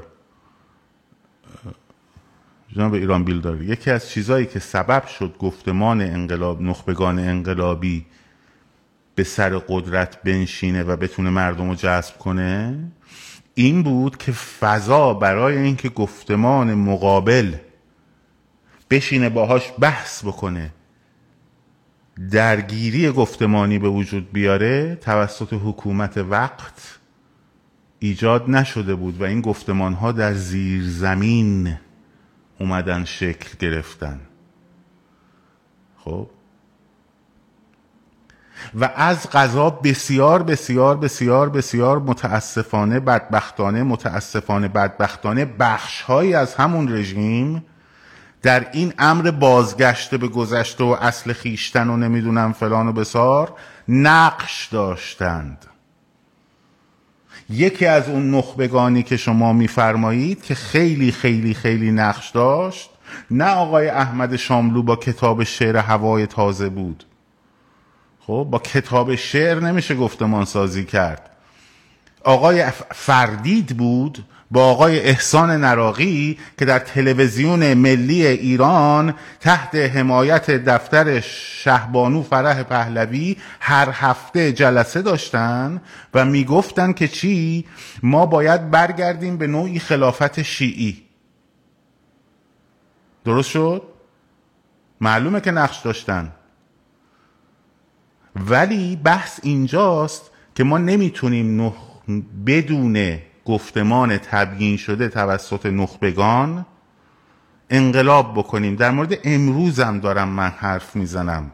A: جناب ایران بیلدر یکی از چیزهایی که سبب شد گفتمان انقلاب نخبگان انقلابی به سر قدرت بنشینه و بتونه مردم رو جذب کنه این بود که فضا برای اینکه گفتمان مقابل بشینه باهاش بحث بکنه درگیری گفتمانی به وجود بیاره توسط حکومت وقت ایجاد نشده بود و این گفتمان ها در زیر زمین اومدن شکل گرفتن. خب؟ و از غذا بسیار بسیار بسیار بسیار متاسفانه بدبختانه متاسفانه بدبختانه بخشهایی از همون رژیم در این امر بازگشته به گذشته و اصل خیشتن و نمی‌دونم فلان و بسار نقش داشتند. یکی از اون نخبگانی که شما میفرمایید که خیلی خیلی خیلی نقش داشت نه آقای احمد شاملو با کتاب شعر هوای تازه بود. خب با کتاب شعر نمیشه گفتمان سازی کرد. آقای فردید بود با آقای احسان نراقی که در تلویزیون ملی ایران تحت حمایت دفتر شهبانو فرح پهلوی هر هفته جلسه داشتن و می‌گفتن که چی؟ ما باید برگردیم به نوعی خلافت شیعی. درست شد؟ معلومه که نقش داشتن. ولی بحث اینجاست که ما نمی‌تونیم بدون گفتمان تبیین شده توسط نخبگان انقلاب بکنیم. در مورد امروزم دارم من حرف می‌زنم.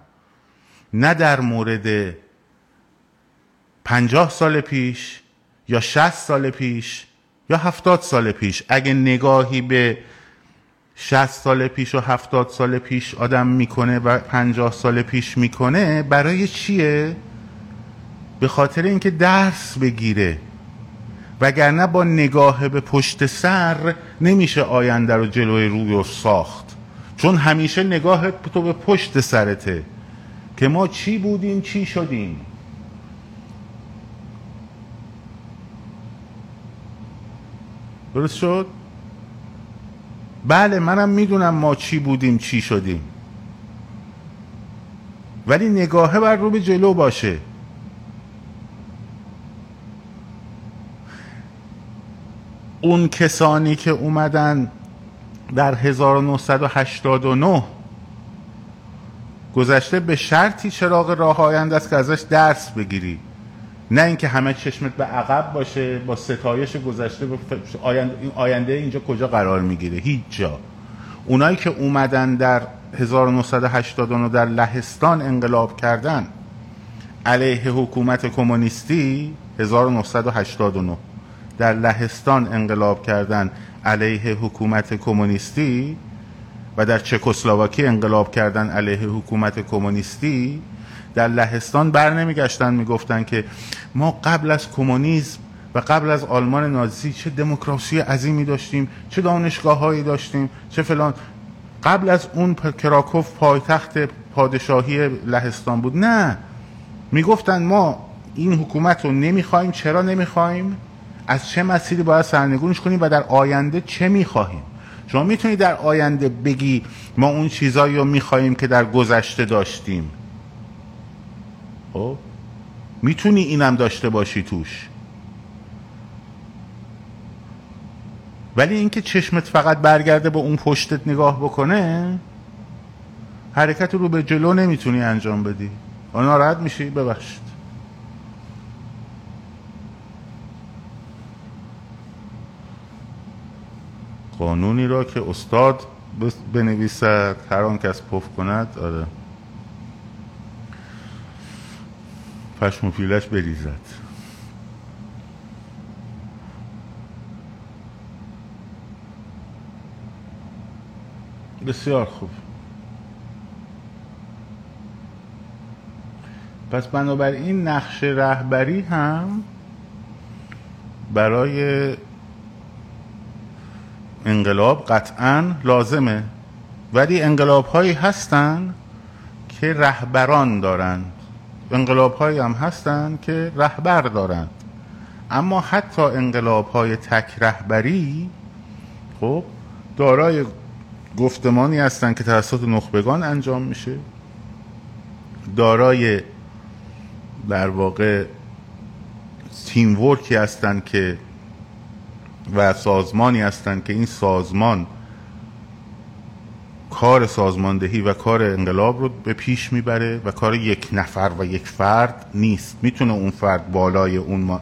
A: نه در مورد پنجاه سال پیش یا شست سال پیش یا هفتاد سال پیش. اگه نگاهی به شست سال پیش و هفتاد سال پیش آدم می‌کنه و پنجاه سال پیش می‌کنه برای چیه؟ به خاطر اینکه درس بگیره. وگرنه با نگاه به پشت سر نمیشه آینده رو جلوی روی و ساخت. چون همیشه نگاه تو به پشت سرته که ما چی بودیم چی شدیم. درست شد؟ بله منم می‌دونم ما چی بودیم چی شدیم. ولی نگاهه بر رو به جلو باشه. اون کسانی که اومدن در 1989 گذشته به شرطی چراغ راه آینده است که ازش درس بگیری. نه اینکه همه چشمت به عقب باشه با ستایش گذشته آینده, آینده اینجا کجا قرار می‌گیره؟ هیچ جا. اونایی که اومدن در 1989 در لهستان انقلاب کردن علیه حکومت کمونیستی 1989 در لهستان انقلاب کردن علیه حکومت کمونیستی و در چکسلواکی انقلاب کردن علیه حکومت کمونیستی در لهستان بر نمیگشتن می‌گفتن که ما قبل از کمونیسم و قبل از آلمان نازی چه دموکراسی عظیمی داشتیم چه دانشگاه هایی داشتیم چه فلان. قبل از اون کراکوف پایتخت پادشاهی لهستان بود. نه. می‌گفتن ما این حکومت رو نمی‌خوایم چرا نمی‌خوایم؟ از چه مسیری باید سرنگونش کنیم و در آینده چه می‌خواهیم؟ شما می‌تونید در آینده بگی ما اون چیزایی رو می‌خواهیم که در گذشته داشتیم. خب؟ می‌تونی اینم داشته باشی توش. ولی اینکه چشمت فقط برگرده به اون پشتت نگاه بکنه حرکت رو به جلو نمی‌تونی انجام بدی. ناراحت میشی؟ ببخشید. قانونی را که استاد بنویسد هر آن کس پف کند آره. پشم و پیلش بریزد. بسیار خوب. پس بنابراین نقش رهبری هم برای انقلاب قطعا لازمه. ولی انقلاب هایی هستن که رهبران دارند انقلاب هایی هم هستن که رهبر دارند اما حتی انقلاب های تک رهبری خب دارای گفتمانی هستند که توسط نخبگان انجام میشه. دارای در واقع تیم ورکی هستند که و سازمانی هستند که این سازمان کار سازماندهی و کار انقلاب رو به پیش می‌بره و کار یک نفر و یک فرد نیست. می‌تونه اون فرد بالای اون ما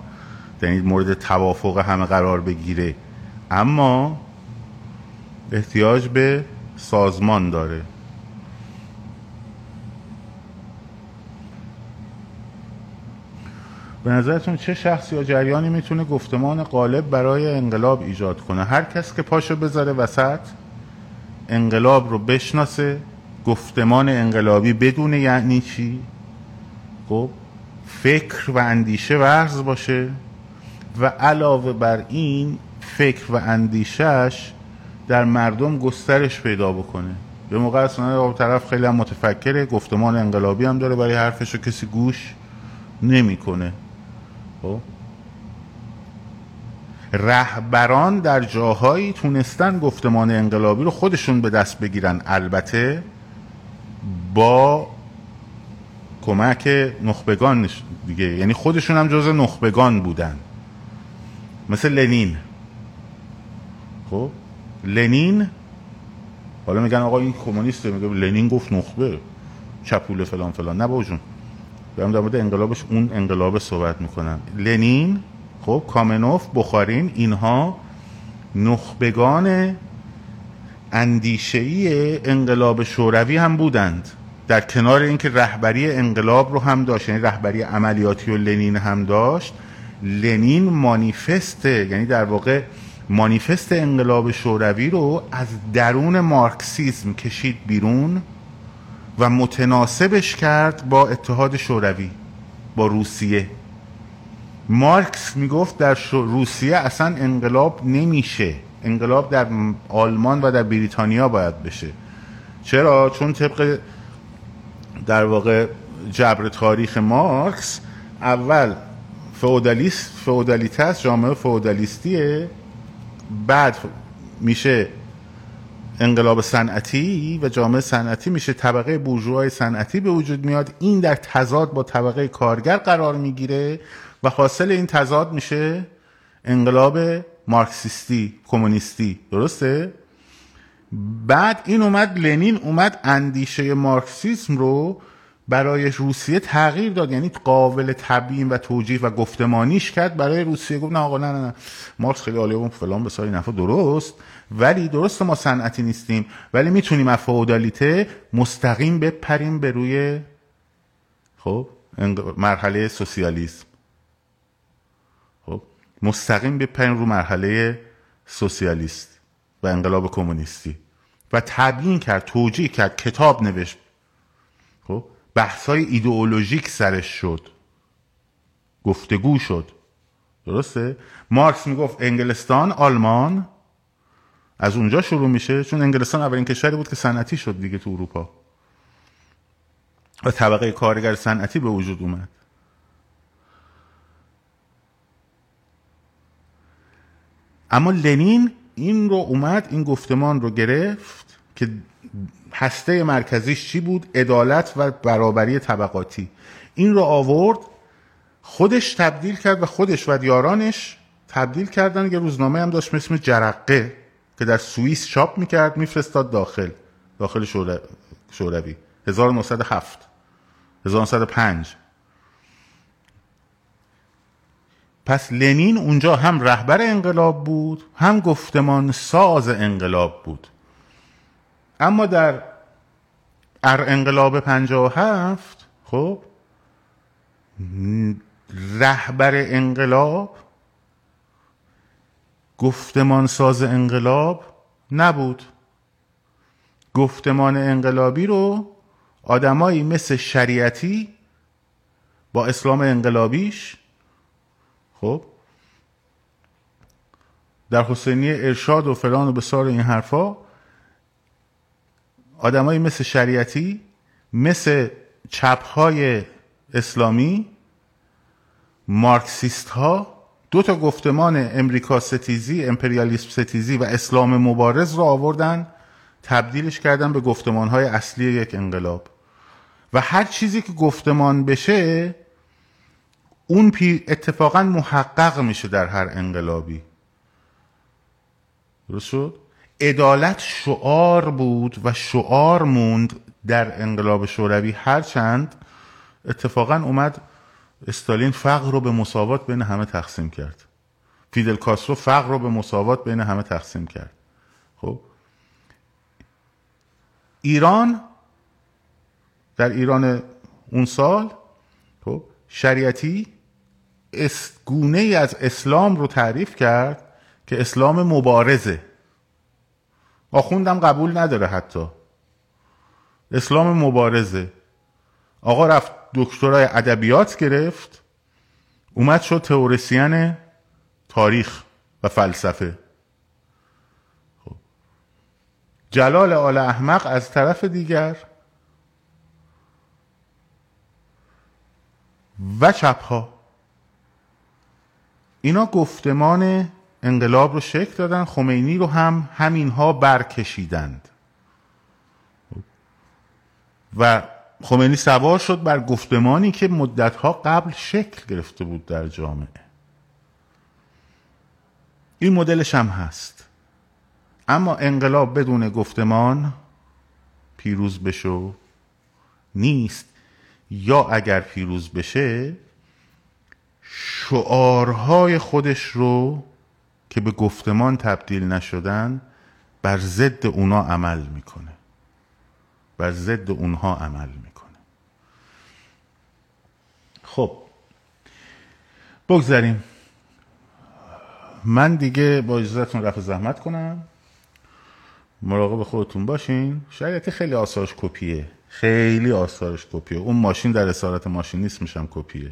A: یعنی مورد توافق همه قرار بگیره. اما احتیاج به سازمان داره. به نظرتون چه شخص یا جریانی می‌تونه گفتمان غالب برای انقلاب ایجاد کنه؟ هر کس که پاشو بذاره وسط انقلاب رو بشناسه گفتمان انقلابی بدون یعنی چی؟ خب فکر و اندیشه ورز باشه و علاوه بر این فکر و اندیشهش در مردم گسترش پیدا بکنه. به موقع اصلا طرف خیلی هم متفکره گفتمان انقلابی هم داره برای حرفش رو کسی گوش نمی‌کنه. خب. رهبران در جاهایی تونستن گفتمان انقلابی رو خودشون به دست بگیرن. البته با کمک نخبگان دیگه. یعنی خودشون هم جز نخبگان بودن. مثل لنین. خب. لنین حالا میگن آقا این کمونیسته میگه لنین گفت نخبه. چپوله فلان فلان. نه باجون دارم در مورد انقلابش اون انقلاب صحبت می‌کنم. لنین خب کامنوف بخارین اینها نخبگان اندیشهی انقلاب شوروی هم بودند. در کنار اینکه رهبری انقلاب رو هم داشت یعنی رهبری عملیاتی و لنین هم داشت لنین مانیفست یعنی در واقع مانیفست انقلاب شوروی رو از درون مارکسیزم کشید بیرون. و متناسبش کرد با اتحاد شوروی با روسیه. مارکس می‌گفت در روسیه اصلا انقلاب نمیشه. انقلاب در آلمان و در بریتانیا باید بشه. چرا؟ چون طبق در واقع جبر تاریخ مارکس اول فئودالیست فئودالیته جامعه فئودالیستیه بعد میشه انقلاب صنعتی و جامعه صنعتی میشه طبقه بورژوای صنعتی به وجود میاد. این در تضاد با طبقه کارگر قرار می‌گیره و حاصل این تضاد میشه انقلاب مارکسیستی کمونیستی. درسته؟ بعد این اومد لنین اومد اندیشه مارکسیسم رو برای روسیه تغییر داد. یعنی قابل تبیین و توجیه و گفتمانیش کرد برای روسیه. گفت نه آقا نه نه نه. مارکس خیلی عالیه اون فلان به ساری نفع درست. ولی درست ما صنعتی نیستیم ولی می‌تونیم از فئودالیته مستقیم بپریم به روی خب مرحله سوسیالیسم. خب مستقیم بپریم رو مرحله سوسیالیست و انقلاب کمونیستی. و تبیین کرد توجیه کرد کتاب نوشت. خب بحثای ایدئولوژیک سرش شد. گفتگو شد. درسته؟ مارکس می‌گفت انگلستان آلمان. از اونجا شروع میشه چون انگلستان اولین کشوری بود که صنعتی شد دیگه تو اروپا. و طبقه کارگر صنعتی به وجود اومد. اما لنین این رو اومد این گفتمان رو گرفت که هسته مرکزیش چی بود؟ عدالت و برابری طبقاتی. این رو آورد خودش تبدیل کرد و خودش و یارانش تبدیل کردن یه روزنامه هم داشت مثل جرقه. که در سوئیس چاپ می‌کرد میفرستاد داخل داخل شوروی. 1907 1905 پس لنین اونجا هم رهبر انقلاب بود هم گفتمان ساز انقلاب بود. اما در انقلاب 57 خب رهبر انقلاب گفتمان ساز انقلاب نبود. گفتمان انقلابی رو آدمایی مثل شریعتی با اسلام انقلابیش خب در حسینی ارشاد و فلان و بسار این حرفا آدمایی مثل شریعتی مثل چپهای اسلامی مارکسیست ها دو تا گفتمان امریکا ستیزی امپریالیسم ستیزی و اسلام مبارز رو آوردن تبدیلش کردن به گفتمان های اصلی یک انقلاب. و هر چیزی که گفتمان بشه اون اتفاقا محقق میشه در هر انقلابی. درست شد؟ عدالت شعار بود و شعار موند در انقلاب شوروی. هرچند اتفاقا اومد استالین فقر رو به مساوات بین همه تقسیم کرد. فیدل کاسترو فقر رو به مساوات بین همه تقسیم کرد. خب؟ ایران در ایران اون سال خب شریعتی گونه ای از اسلام رو تعریف کرد که اسلام مبارزه. آخوندم قبول نداره حتی. اسلام مبارزه. آقا رفت دکترای ادبیات گرفت اومد شد تئوریسین تاریخ و فلسفه. خب. جلال آل احمق از طرف دیگر و چپها. اینا گفتمان انقلاب رو شکل دادن خمینی رو هم همینها برکشیدند. و خمینی سوار شد بر گفتمانی که مدتها قبل شکل گرفته بود در جامعه. این مدلش هم هست. اما انقلاب بدون گفتمان پیروز بشو. نیست. یا اگر پیروز بشه شعارهای خودش رو که به گفتمان تبدیل نشدن بر ضد اونا عمل می‌کنه. بر ضد اونها عمل می‌کنه خب بگذاریم. من دیگه با اجازتون رفع زحمت کنم. مراقب خودتون باشین. شاید خیلی آثارش کپیه. خیلی آثارش کپیه. اون ماشین در اسارت ماشین نیست میشم کپیه.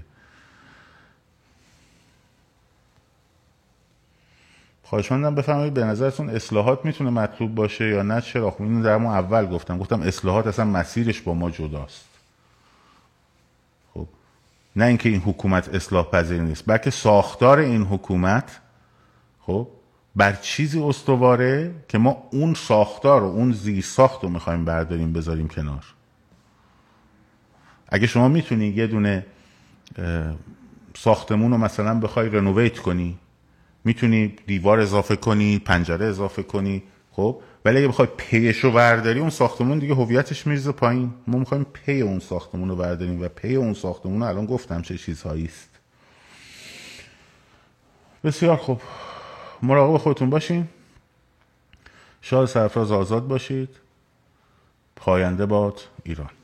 A: خواهشمندم بفرمایید به نظرتون اصلاحات می‌تونه مطلوب باشه یا نه؟ چرا؟ خب اینو در اول گفتم. گفتم اصلاحات اصلا مسیرش با ما جداست. نه اینکه این حکومت اصلاح پذیر نیست بلکه ساختار این حکومت خب بر چیزی استواره که ما اون ساختار و اون زیر ساخت رو می‌خوایم برداریم بذاریم کنار. اگه شما می‌تونی یه دونه ساختمون رو مثلا بخوای رنوویت کنی می‌تونی دیوار اضافه کنی پنجره اضافه کنی خب ولی اگه بخوای پیش رو برداری اون ساختمون دیگه هویتش میرزه پایین. ما می‌خوایم پی اون ساختمون رو برداریم و پی اون ساختمون رو الان گفتم چه چیزهایی است. بسیار خوب. مراقب خودتون باشین. شاد سرفراز آزاد باشید. پاینده باد ایران.